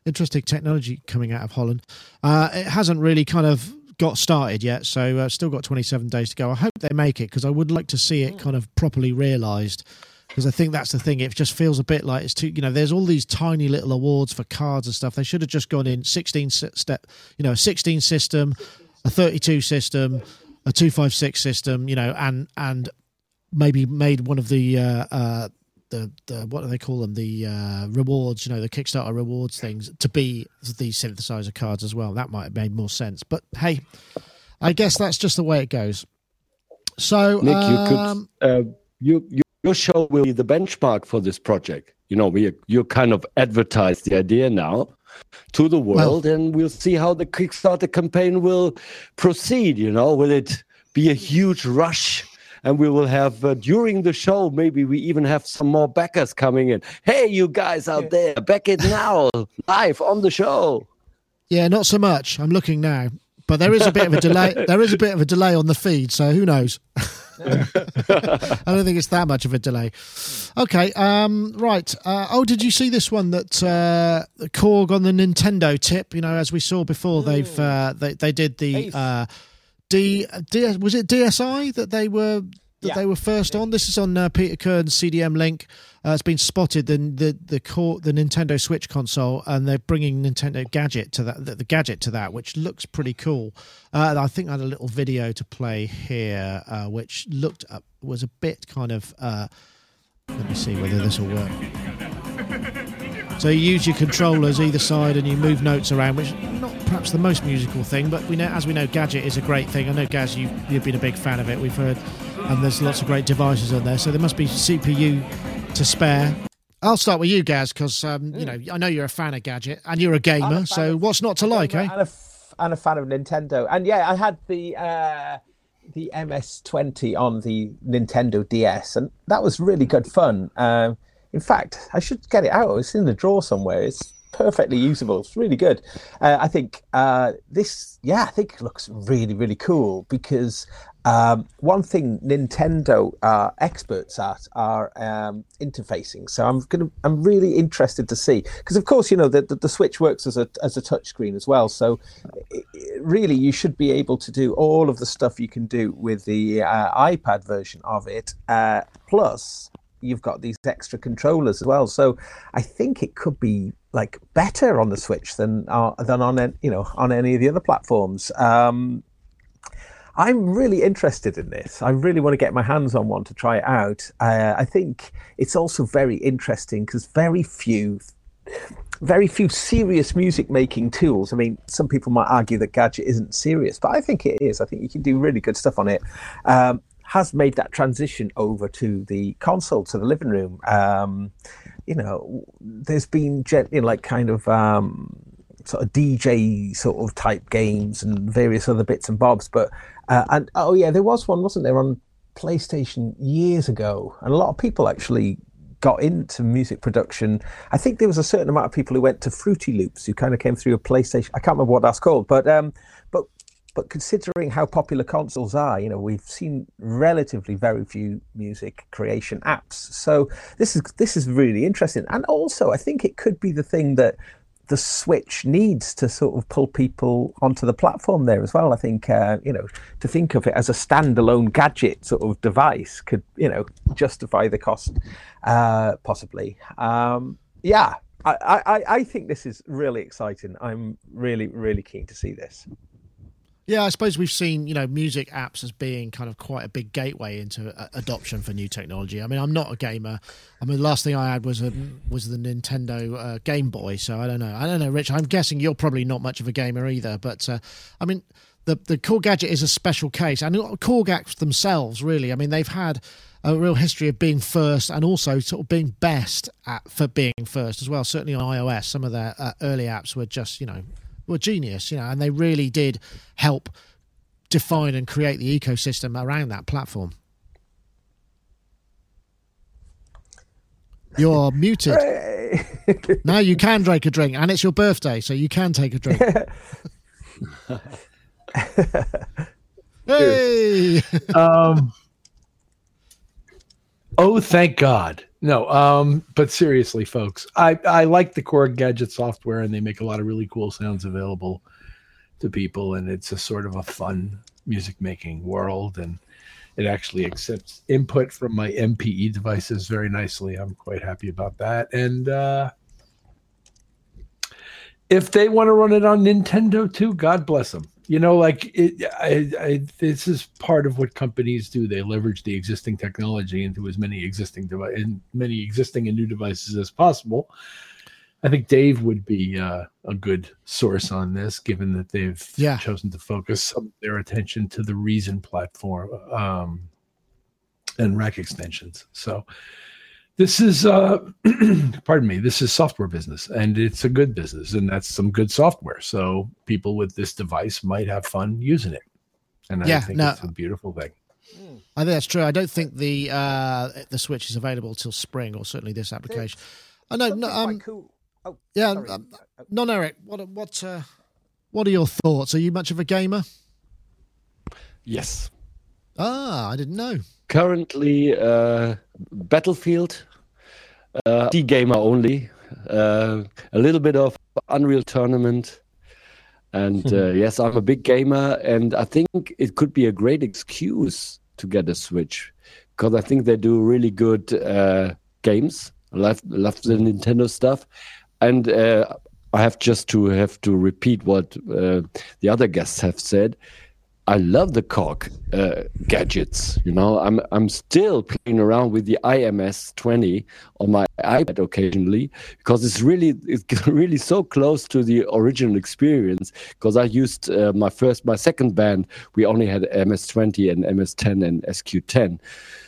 interesting technology coming out of Holland. Uh, it hasn't really kind of got started yet, so uh, still got 27 days to go. I hope they make it because I would like to see it kind of properly realised. Because I think that's the thing. It just feels a bit like it's too. You know, there's all these tiny little awards for cards and stuff. They should have just gone in 16 step. You know, a 16 system, a 32 system, a 256 system. You know, and and maybe made one of the uh, uh, the, the what do they call them? The uh, rewards you know the kickstarter rewards things to be the synthesizer cards as well. That might have made more sense but hey i guess that's just the way it goes. So nick um, you could um, uh, you, you, your show will be the benchmark for this project. You know we you kind of advertise the idea now to the world well, and we'll see how the kickstarter campaign will proceed you know. Will it be a huge rush and we will have uh, during the show maybe we even have some more backers coming in. Hey you guys out there back it now live on the show. Yeah not so much. I'm looking now. But there is a bit of a delay there is a bit of a delay on the feed so who knows? I don't think it's that much of a delay. Okay, um, right. Uh, oh, did you see this one that uh, Korg on the Nintendo tip? You know, as we saw before, they've uh, they they did the uh, D, D was it DSi that they were that yeah. they were first on. This is on uh, Peter Kirn's CDM link. Uh, it's been spotted in the the core the Nintendo Switch console, and they're bringing Nintendo Gadget to that the, the gadget to that, which looks pretty cool. Uh, I think I had a little video to play here, uh, which looked up was a bit kind of. Uh, let me see whether this will work. So you use your controllers either side and you move notes around, which perhaps the most musical thing, but we know, as we know, Gadget is a great thing. I know Gaz, you, you've been a big fan of it. We've heard, and there's lots of great devices on there. So there must be CPU to spare. I'll start with you, Gaz, because um, you know I know you're a fan of Gadget and you're a gamer. A so of, what's not to like, eh? And a, and a fan of Nintendo, and yeah, I had the. Uh the MS20 on the Nintendo DS, and that was really good fun. Um, in fact, I should get it out. It's in the drawer somewhere. It's perfectly usable. It's really good. Uh, I think uh, this, yeah, I think looks really, really cool because um, one thing Nintendo are experts at are um, interfacing. So I'm gonna, I'm really interested to see because, of course, you know the, the, the Switch works as a as a touchscreen as well. So it, really, you should be able to do all of the stuff you can do with the uh, iPad version of it. Uh, plus, you've got these extra controllers as well. So I think it could be like better on the Switch than uh, than on you know on any of the other platforms. Um, I'm really interested in this. I really want to get my hands on one to try it out. Uh, I think it's also very interesting because very few very few serious music making tools. I mean, some people might argue that Gadget isn't serious, but I think it is. I think you can do really good stuff on it. Um, has made that transition over to the console, to the living room. Um, you know, there's been you know, like kind of um, sort of DJ sort of type games and various other bits and bobs. But uh, and oh yeah, there was one, wasn't there, on PlayStation years ago, and a lot of people actually got into music production. I think there was a certain amount of people who went to Fruity Loops who kind of came through a PlayStation. I can't remember what that's called, but um, but but considering how popular consoles are, you know, we've seen relatively very few music creation apps. So this is this is really interesting, and also I think it could be the thing that the Switch needs to sort of pull people onto the platform there as well. I think uh, you know to think of it as a standalone gadget sort of device could you know justify the cost uh, possibly. Um, yeah, I, I, I think this is really exciting. I'm really really keen to see this. Yeah, I suppose we've seen you know music apps as being kind of quite a big gateway into adoption for new technology. I mean, I'm not a gamer. I mean, the last thing I had was a was the Nintendo uh, Game Boy. So I don't know. I don't know, Rich. I'm guessing you're probably not much of a gamer either. But uh, I mean, the the Korg Gadget is a special case, and Korg Apps themselves really. I mean, they've had a real history of being first and also sort of being best at for being first as well. Certainly on iOS, some of their uh, early apps were just you know were genius, you know, and they really did help define and create the ecosystem around that platform. You're muted. now you can drink a drink, and it's your birthday, so you can take a drink. hey! um, oh, thank God. No, um, but seriously, folks, I, I like the Korg gadget software and they make a lot of really cool sounds available to people and it's a sort of a fun music making world and it actually accepts input from my MPE devices very nicely. I'm quite happy about that. And uh, if they want to run it on Nintendo too, God bless them you know like it, I, I, this is part of what companies do. They leverage the existing technology into as many existing device and many existing and new devices as possible. I think dave would be uh, a good source on this given that they've yeah. chosen to focus some their attention to the reason platform um, and rack extensions. So this is uh pardon me this is software business and it's a good business and that's some good software so people with this device might have fun using it. And yeah, i think no, it's a beautiful thing. I think that's true. I don't think the uh the switch is available till spring or certainly this application. I know no, um, cool. oh, yeah um, non eric what what uh what are your thoughts? Are you much of a gamer? Yes. Ah i didn't know. Currently uh, Battlefield, uh, D gamer only, uh, a little bit of Unreal Tournament. And uh, yes, I'm a big gamer, and I think it could be a great excuse to get a Switch because I think they do really good uh, games. I love, love the Nintendo stuff, and uh, I have just to have to repeat what uh, the other guests have said. I love the Korg uh, gadgets. You know, I'm I'm still playing around with the IMS 20 on my iPad occasionally because it's really it's really so close to the original experience. Because I used uh, my first my second band, we only had MS20 and MS10 and SQ10,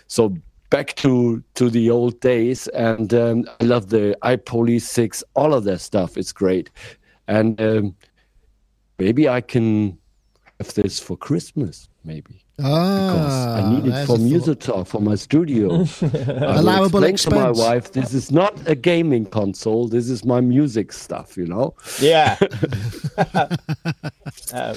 so back to to the old days. And um, I love the iPolysix, all of that stuff. It's great, and um, maybe I can have this for Christmas, maybe. Ah, because I need it for Muso Talk for my studio. I Allowable explain expense. to my wife, this is not a gaming console. This is my music stuff. You know. Yeah. um,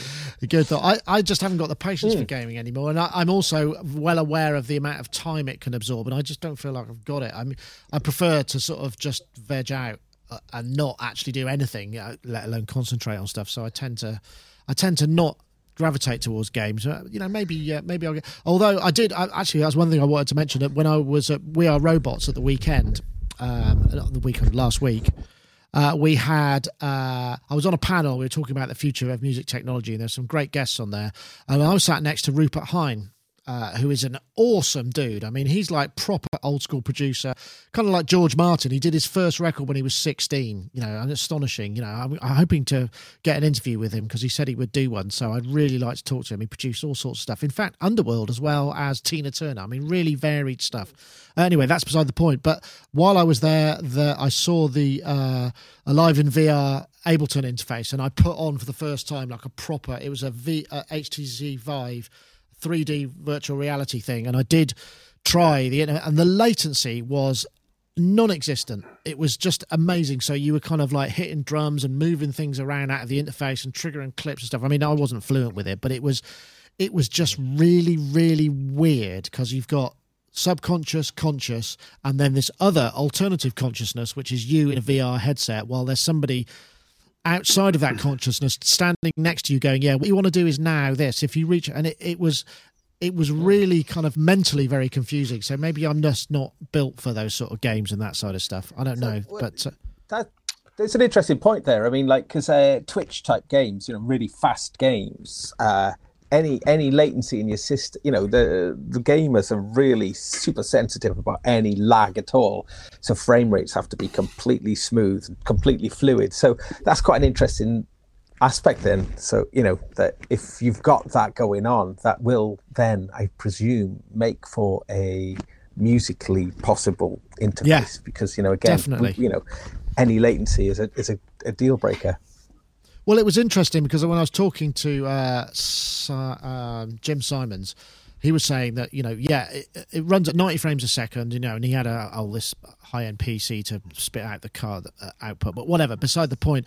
Good thought. I, I just haven't got the patience for gaming anymore, and I, I'm also well aware of the amount of time it can absorb, and I just don't feel like I've got it. I mean, I prefer to sort of just veg out uh, and not actually do anything, uh, let alone concentrate on stuff. So I tend to, I tend to not gravitate towards games. Uh, you know, maybe uh, maybe I'll get. Although I did I, actually, that's one thing I wanted to mention. That when I was at We Are Robots at the weekend, um, the weekend last week. Uh, we had uh, I was on a panel. We were talking about the future of music technology, and there's some great guests on there. And I was sat next to Rupert Hine, uh, who is an awesome dude. I mean, he's like proper old school producer, kind of like George Martin. He did his first record when he was 16. You know, and astonishing. You know, I'm, I'm hoping to get an interview with him because he said he would do one. So I'd really like to talk to him. He produced all sorts of stuff. In fact, Underworld as well as Tina Turner. I mean, really varied stuff. Anyway, that's beside the point. But while I was there, the, I saw the uh, Alive in VR Ableton interface, and I put on for the first time like a proper. It was a v, uh, HTC Vive 3D virtual reality thing, and I did try the and the latency was non-existent. It was just amazing. So you were kind of like hitting drums and moving things around out of the interface and triggering clips and stuff. I mean i wasn't fluent with it but it was it was just really really weird because you've got subconscious conscious and then this other alternative consciousness which is you in a vr headset while there's somebody outside of that consciousness standing next to you going yeah what you want to do is now this if you reach and it, it was it was really kind of mentally very confusing. So maybe I'm just not built for those sort of games and that side of stuff. I don't so, know, but uh, that an interesting point there. I mean, like because uh, Twitch type games, you know, really fast games. Uh, any any latency in your system, you know, the the gamers are really super sensitive about any lag at all. So frame rates have to be completely smooth, completely fluid. So that's quite an interesting aspect then so you know that if you've got that going on that will then i presume make for a musically possible interface yeah, because you know again definitely. you know any latency is a is a, a deal breaker well it was interesting because when i was talking to uh, uh, jim simons he was saying that you know yeah it, it, runs at 90 frames a second you know and he had a oh this high end pc to spit out the card uh, output but whatever beside the point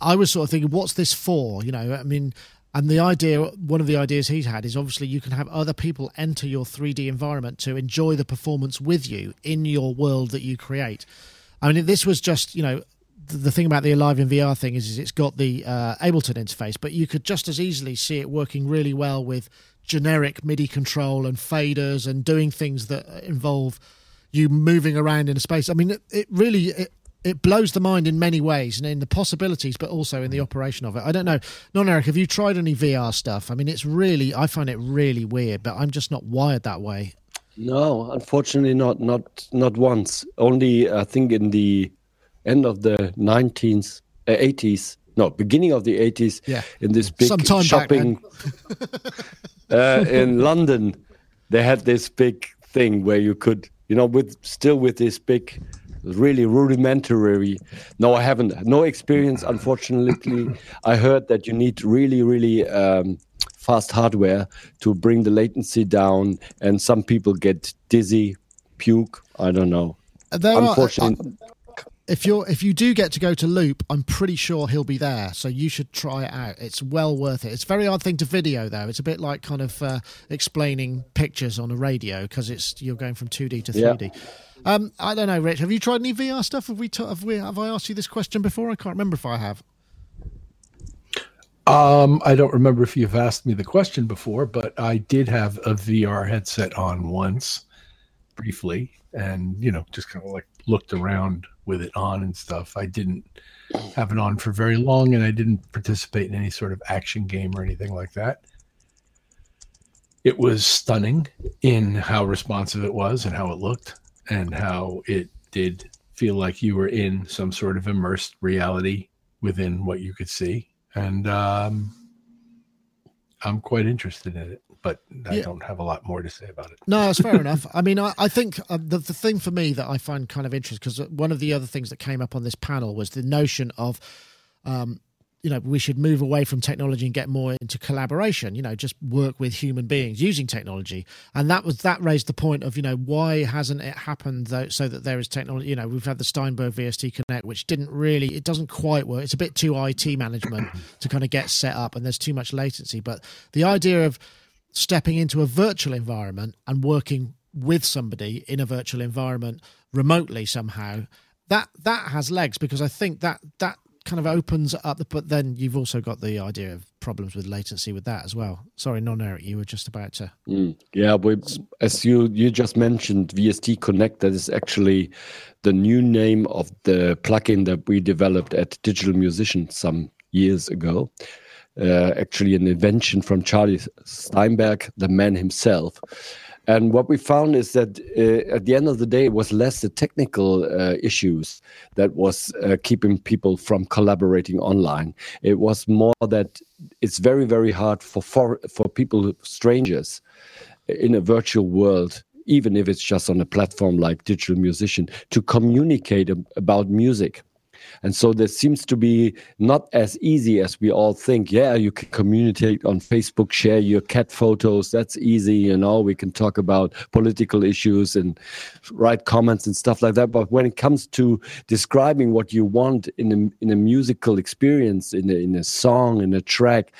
I was sort of thinking, what's this for? You know, I mean, and the idea, one of the ideas he's had is obviously you can have other people enter your 3D environment to enjoy the performance with you in your world that you create. I mean, this was just, you know, the thing about the Alive in VR thing is, is it's got the uh, Ableton interface, but you could just as easily see it working really well with generic MIDI control and faders and doing things that involve you moving around in a space. I mean, it, it really it, it blows the mind in many ways and in the possibilities, but also in the operation of it. I don't know, non Eric, have you tried any VR stuff? I mean, it's really, I find it really weird, but I'm just not wired that way. No, unfortunately, not not not once. Only I think in the end of the 19th, uh, 80s, no, beginning of the 80s. Yeah, in this big Sometime shopping uh, in London, they had this big thing where you could, you know, with still with this big really rudimentary. No, I haven't. No experience, unfortunately. I heard that you need really, really um, fast hardware to bring the latency down, and some people get dizzy, puke. I don't know. There unfortunately. Are, uh, if you're if you do get to go to loop, I'm pretty sure he'll be there. So you should try it out. It's well worth it. It's a very odd thing to video though. It's a bit like kind of uh, explaining pictures on a radio because it's you're going from 2D to 3D. Yeah. Um, I don't know, Rich. Have you tried any VR stuff? Have we, t- have we? Have I asked you this question before? I can't remember if I have. Um, I don't remember if you've asked me the question before, but I did have a VR headset on once, briefly, and you know, just kind of like looked around with it on and stuff. I didn't have it on for very long, and I didn't participate in any sort of action game or anything like that. It was stunning in how responsive it was and how it looked and how it did feel like you were in some sort of immersed reality within what you could see. And um, I'm quite interested in it, but I yeah. don't have a lot more to say about it. No, that's fair enough. I mean, I, I think uh, the, the thing for me that I find kind of interesting, because one of the other things that came up on this panel was the notion of um, you know we should move away from technology and get more into collaboration you know just work with human beings using technology and that was that raised the point of you know why hasn't it happened though so that there is technology you know we've had the steinberg vst connect which didn't really it doesn't quite work it's a bit too it management to kind of get set up and there's too much latency but the idea of stepping into a virtual environment and working with somebody in a virtual environment remotely somehow that that has legs because i think that that kind of opens up the, but then you've also got the idea of problems with latency with that as well. Sorry, non Eric, you were just about to. Mm, yeah, but as you you just mentioned, VST Connect, that is actually the new name of the plugin that we developed at Digital Musician some years ago. Uh, actually, an invention from Charlie Steinberg, the man himself. And what we found is that uh, at the end of the day, it was less the technical uh, issues that was uh, keeping people from collaborating online. It was more that it's very, very hard for for, for people, strangers, in a virtual world, even if it's just on a platform like Digital Musician, to communicate about music. And so there seems to be not as easy as we all think. Yeah, you can communicate on Facebook, share your cat photos. That's easy. You know, we can talk about political issues and write comments and stuff like that. But when it comes to describing what you want in a, in a musical experience, in a, in a song, in a track,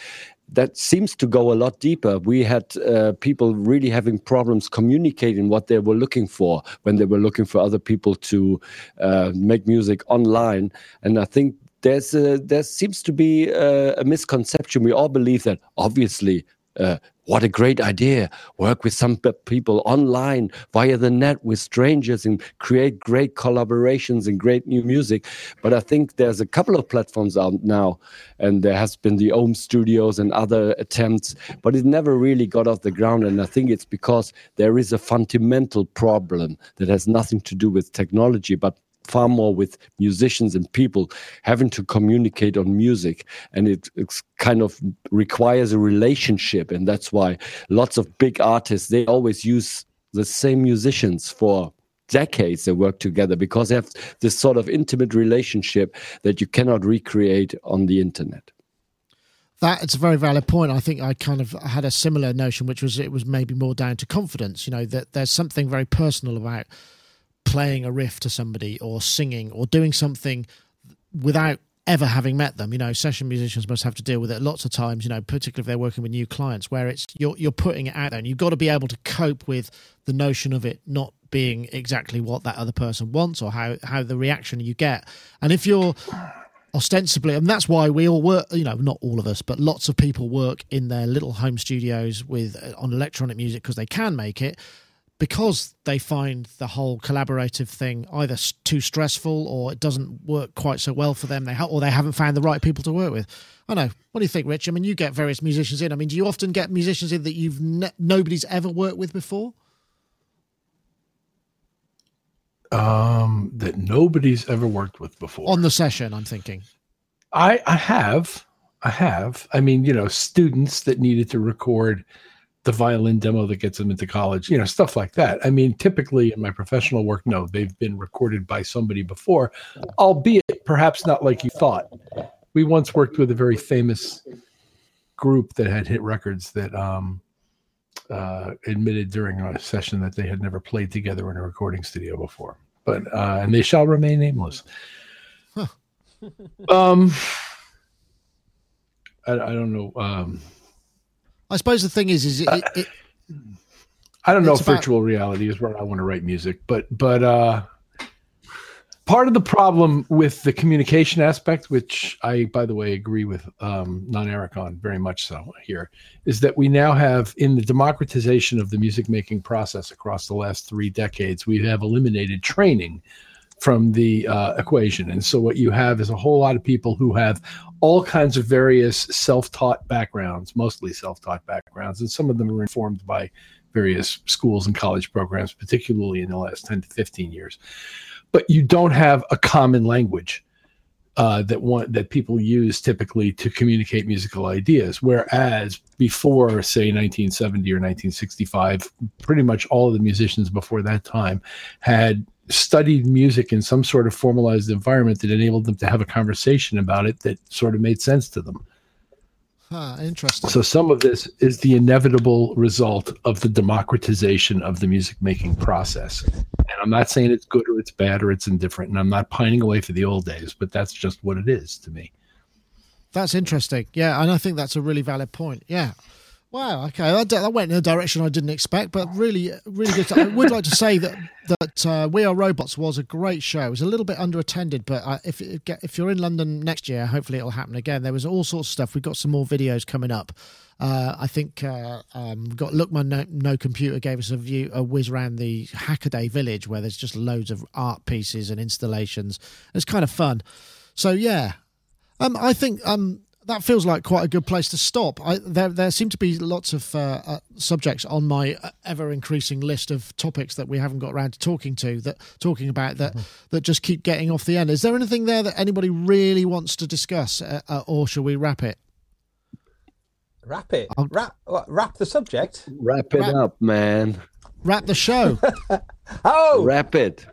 that seems to go a lot deeper. We had uh, people really having problems communicating what they were looking for when they were looking for other people to uh, make music online. And I think there's a, there seems to be a, a misconception. We all believe that obviously uh, what a great idea. Work with some people online via the net with strangers and create great collaborations and great new music. But i think there's a couple of platforms out now and there has been the ohm studios and other attempts but it never really got off the ground. And i think it's because there is a fundamental problem that has nothing to do with technology but far more with musicians and people having to communicate on music and it kind of requires a relationship and that's why lots of big artists they always use the same musicians for decades they work together because they have this sort of intimate relationship that you cannot recreate on the internet that's a very valid point. I think I kind of had a similar notion, which was it was maybe more down to confidence. You know that there's something very personal about playing a riff to somebody or singing or doing something without ever having met them. You know, session musicians must have to deal with it lots of times, you know, particularly if they're working with new clients where it's you're you're putting it out there and you've got to be able to cope with the notion of it not being exactly what that other person wants or how how the reaction you get. And if you're ostensibly and that's why we all work you know not all of us but lots of people work in their little home studios with uh, on electronic music because they can make it because they find the whole collaborative thing either too stressful or it doesn't work quite so well for them they ha- or they haven't found the right people to work with. I know. What do you think rich? I mean you get various musicians in. I mean do you often get musicians in that you've ne- nobody's ever worked with before? Um that nobody's ever worked with before. On the session i'm thinking. I i have. I have. I mean you know students that needed to record the violin demo that gets them into college, you know, stuff like that. I mean, typically in my professional work, no, they've been recorded by somebody before, albeit perhaps not like you thought. We once worked with a very famous group that had hit records that um, uh, admitted during a session that they had never played together in a recording studio before, but uh, and they shall remain nameless. Huh. um, I, I don't know. Um, I suppose the thing is, is it, uh, it, I don't know if about, virtual reality is where I want to write music, but but uh, part of the problem with the communication aspect, which I, by the way, agree with um, non Eric on very much so here, is that we now have in the democratization of the music making process across the last three decades, we have eliminated training from the uh, equation. And so what you have is a whole lot of people who have all kinds of various self-taught backgrounds, mostly self-taught backgrounds, and some of them are informed by various schools and college programs, particularly in the last 10 to 15 years. But you don't have a common language uh, that one that people use typically to communicate musical ideas. Whereas before, say, 1970 or 1965, pretty much all of the musicians before that time had studied music in some sort of formalized environment that enabled them to have a conversation about it that sort of made sense to them. Huh, interesting. So some of this is the inevitable result of the democratization of the music making process. And I'm not saying it's good or it's bad or it's indifferent, and I'm not pining away for the old days, but that's just what it is to me. That's interesting. Yeah, and I think that's a really valid point. Yeah. Wow. Okay, that, that, went in a direction I didn't expect, but really, really good. I would like to say that that uh, We Are Robots was a great show. It was a little bit underattended, but uh, if if you're in London next year, hopefully it'll happen again. There was all sorts of stuff. We've got some more videos coming up. Uh, I think uh, um, we've got Look My no, no, Computer gave us a view a whiz around the Hackaday Village where there's just loads of art pieces and installations. It's kind of fun. So yeah, um, I think um, that feels like quite a good place to stop. I, there, there seem to be lots of uh, uh, subjects on my uh, ever increasing list of topics that we haven't got around to talking to that talking about that mm-hmm. that just keep getting off the end. Is there anything there that anybody really wants to discuss, uh, uh or shall we wrap it? Wrap it. I'll, wrap wrap the subject. Wrap it wrap, up, man. Wrap the show. oh, wrap it.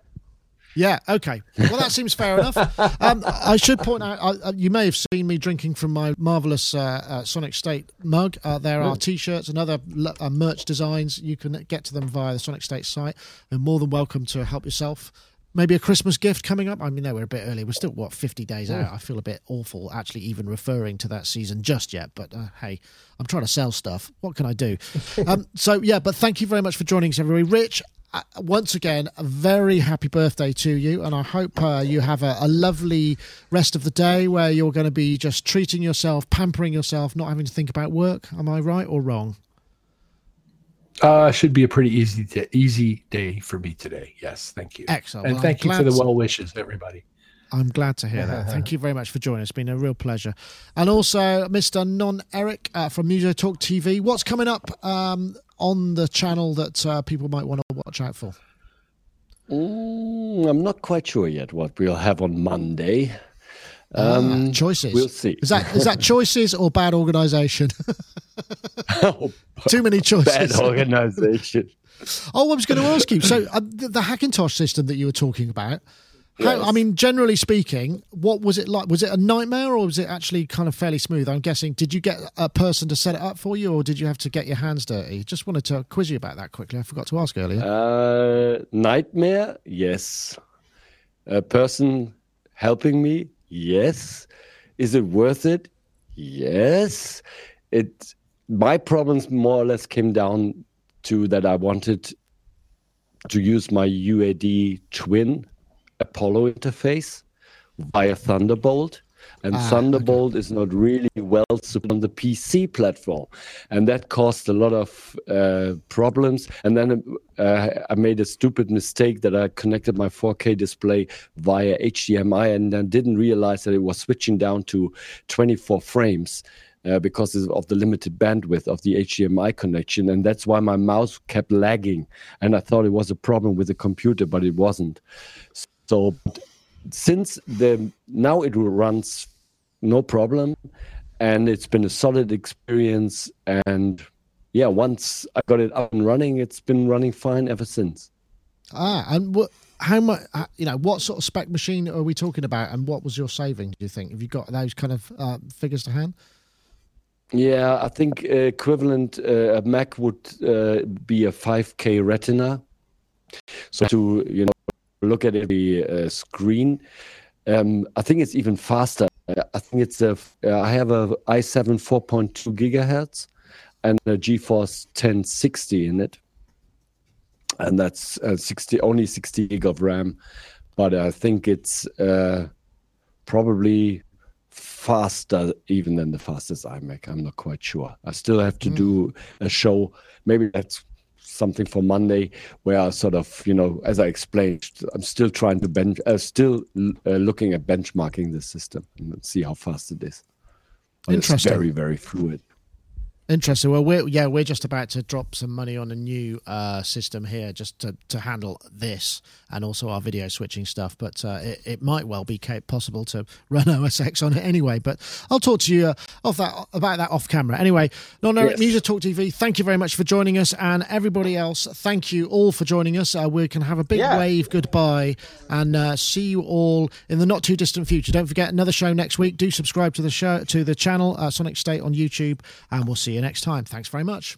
Yeah. Okay. Well, that seems fair enough. Um, I should point out uh, you may have seen me drinking from my marvelous uh, uh, Sonic State mug. Uh, there are T-shirts and other uh, merch designs. You can get to them via the Sonic State site. You're more than welcome to help yourself. Maybe a Christmas gift coming up. I mean, no, we're a bit early. We're still what fifty days out. I feel a bit awful actually even referring to that season just yet. But uh, hey, I'm trying to sell stuff. What can I do? um, so yeah, but thank you very much for joining us, everybody. Rich, uh, once again, a very happy birthday to you, and I hope uh, you have a, a, lovely rest of the day where you're going to be just treating yourself, pampering yourself, not having to think about work. Am I right or wrong? Uh, should be a pretty easy easy day for me today. Yes, thank you. Excellent. And well, thank I'm you for the well wishes, everybody. I'm glad to hear that. Thank you very much for joining us. It's been a real pleasure. And also, Mr. Non Eric uh, from Muso Talk TV. What's coming up um, on the channel that uh, people might want to watch out for? Mm, I'm not quite sure yet what we'll have on Monday. Ah, um, choices. We'll see. Is that is that choices or bad organisation? oh, Too many choices. Bad organisation. oh, I was going to ask you. So uh, the, the Hackintosh system that you were talking about. How, I mean, generally speaking, what was it like? Was it a nightmare or was it actually kind of fairly smooth? I'm guessing. Did you get a person to set it up for you, or did you have to get your hands dirty? Just wanted to quiz you about that quickly. I forgot to ask earlier. Uh, nightmare, yes. A person helping me, yes. Is it worth it? Yes. It. My problems more or less came down to that I wanted to use my UAD twin Apollo interface via Thunderbolt. And ah, Thunderbolt okay. is not really well supported on the PC platform. And that caused a lot of uh, problems. And then uh, I made a stupid mistake that I connected my 4K display via HDMI and then didn't realize that it was switching down to 24 frames. Uh, because of the limited bandwidth of the HDMI connection. And that's why my mouse kept lagging. And I thought it was a problem with the computer, but it wasn't. So since the now it runs no problem, and it's been a solid experience. And yeah, once I got it up and running, it's been running fine ever since. Ah, and what? How much? Uh, you know, what sort of spec machine are we talking about, and what was your saving? Do you think? Have you got those kind of uh, figures to hand? Yeah, I think uh, equivalent uh, a Mac would uh, be a 5K Retina. So to you know look at the uh, screen, um, I think it's even faster. I think it's a. Uh, have a i7 4.2 gigahertz and a GeForce 1060 in it, and that's uh, 60 only 60 gig of RAM. But I think it's uh, probably faster even than the fastest iMac. I'm not quite sure. I still have to mm. do a show. Maybe that's something for Monday where I sort of, you know, as I explained, I'm still trying to bench, uh, still uh, looking at benchmarking the system and see how fast it is. But Interesting. It's very, very fluid. Interesting. Well, we're yeah, we're just about to drop some money on a new uh, system here, just to, to handle this and also our video switching stuff. But uh, it, it, might well be possible to run OS X on it anyway. But I'll talk to you uh, off that about that off camera. Anyway, Eric yes. Muso Talk TV. Thank you very much for joining us, and everybody else. Thank you all for joining us. Uh, we can have a big yeah. wave goodbye and uh, see you all in the not too distant future. Don't forget another show next week. Do subscribe to the show to the channel uh, Sonic State on YouTube, and we'll see you next time. Thanks very much.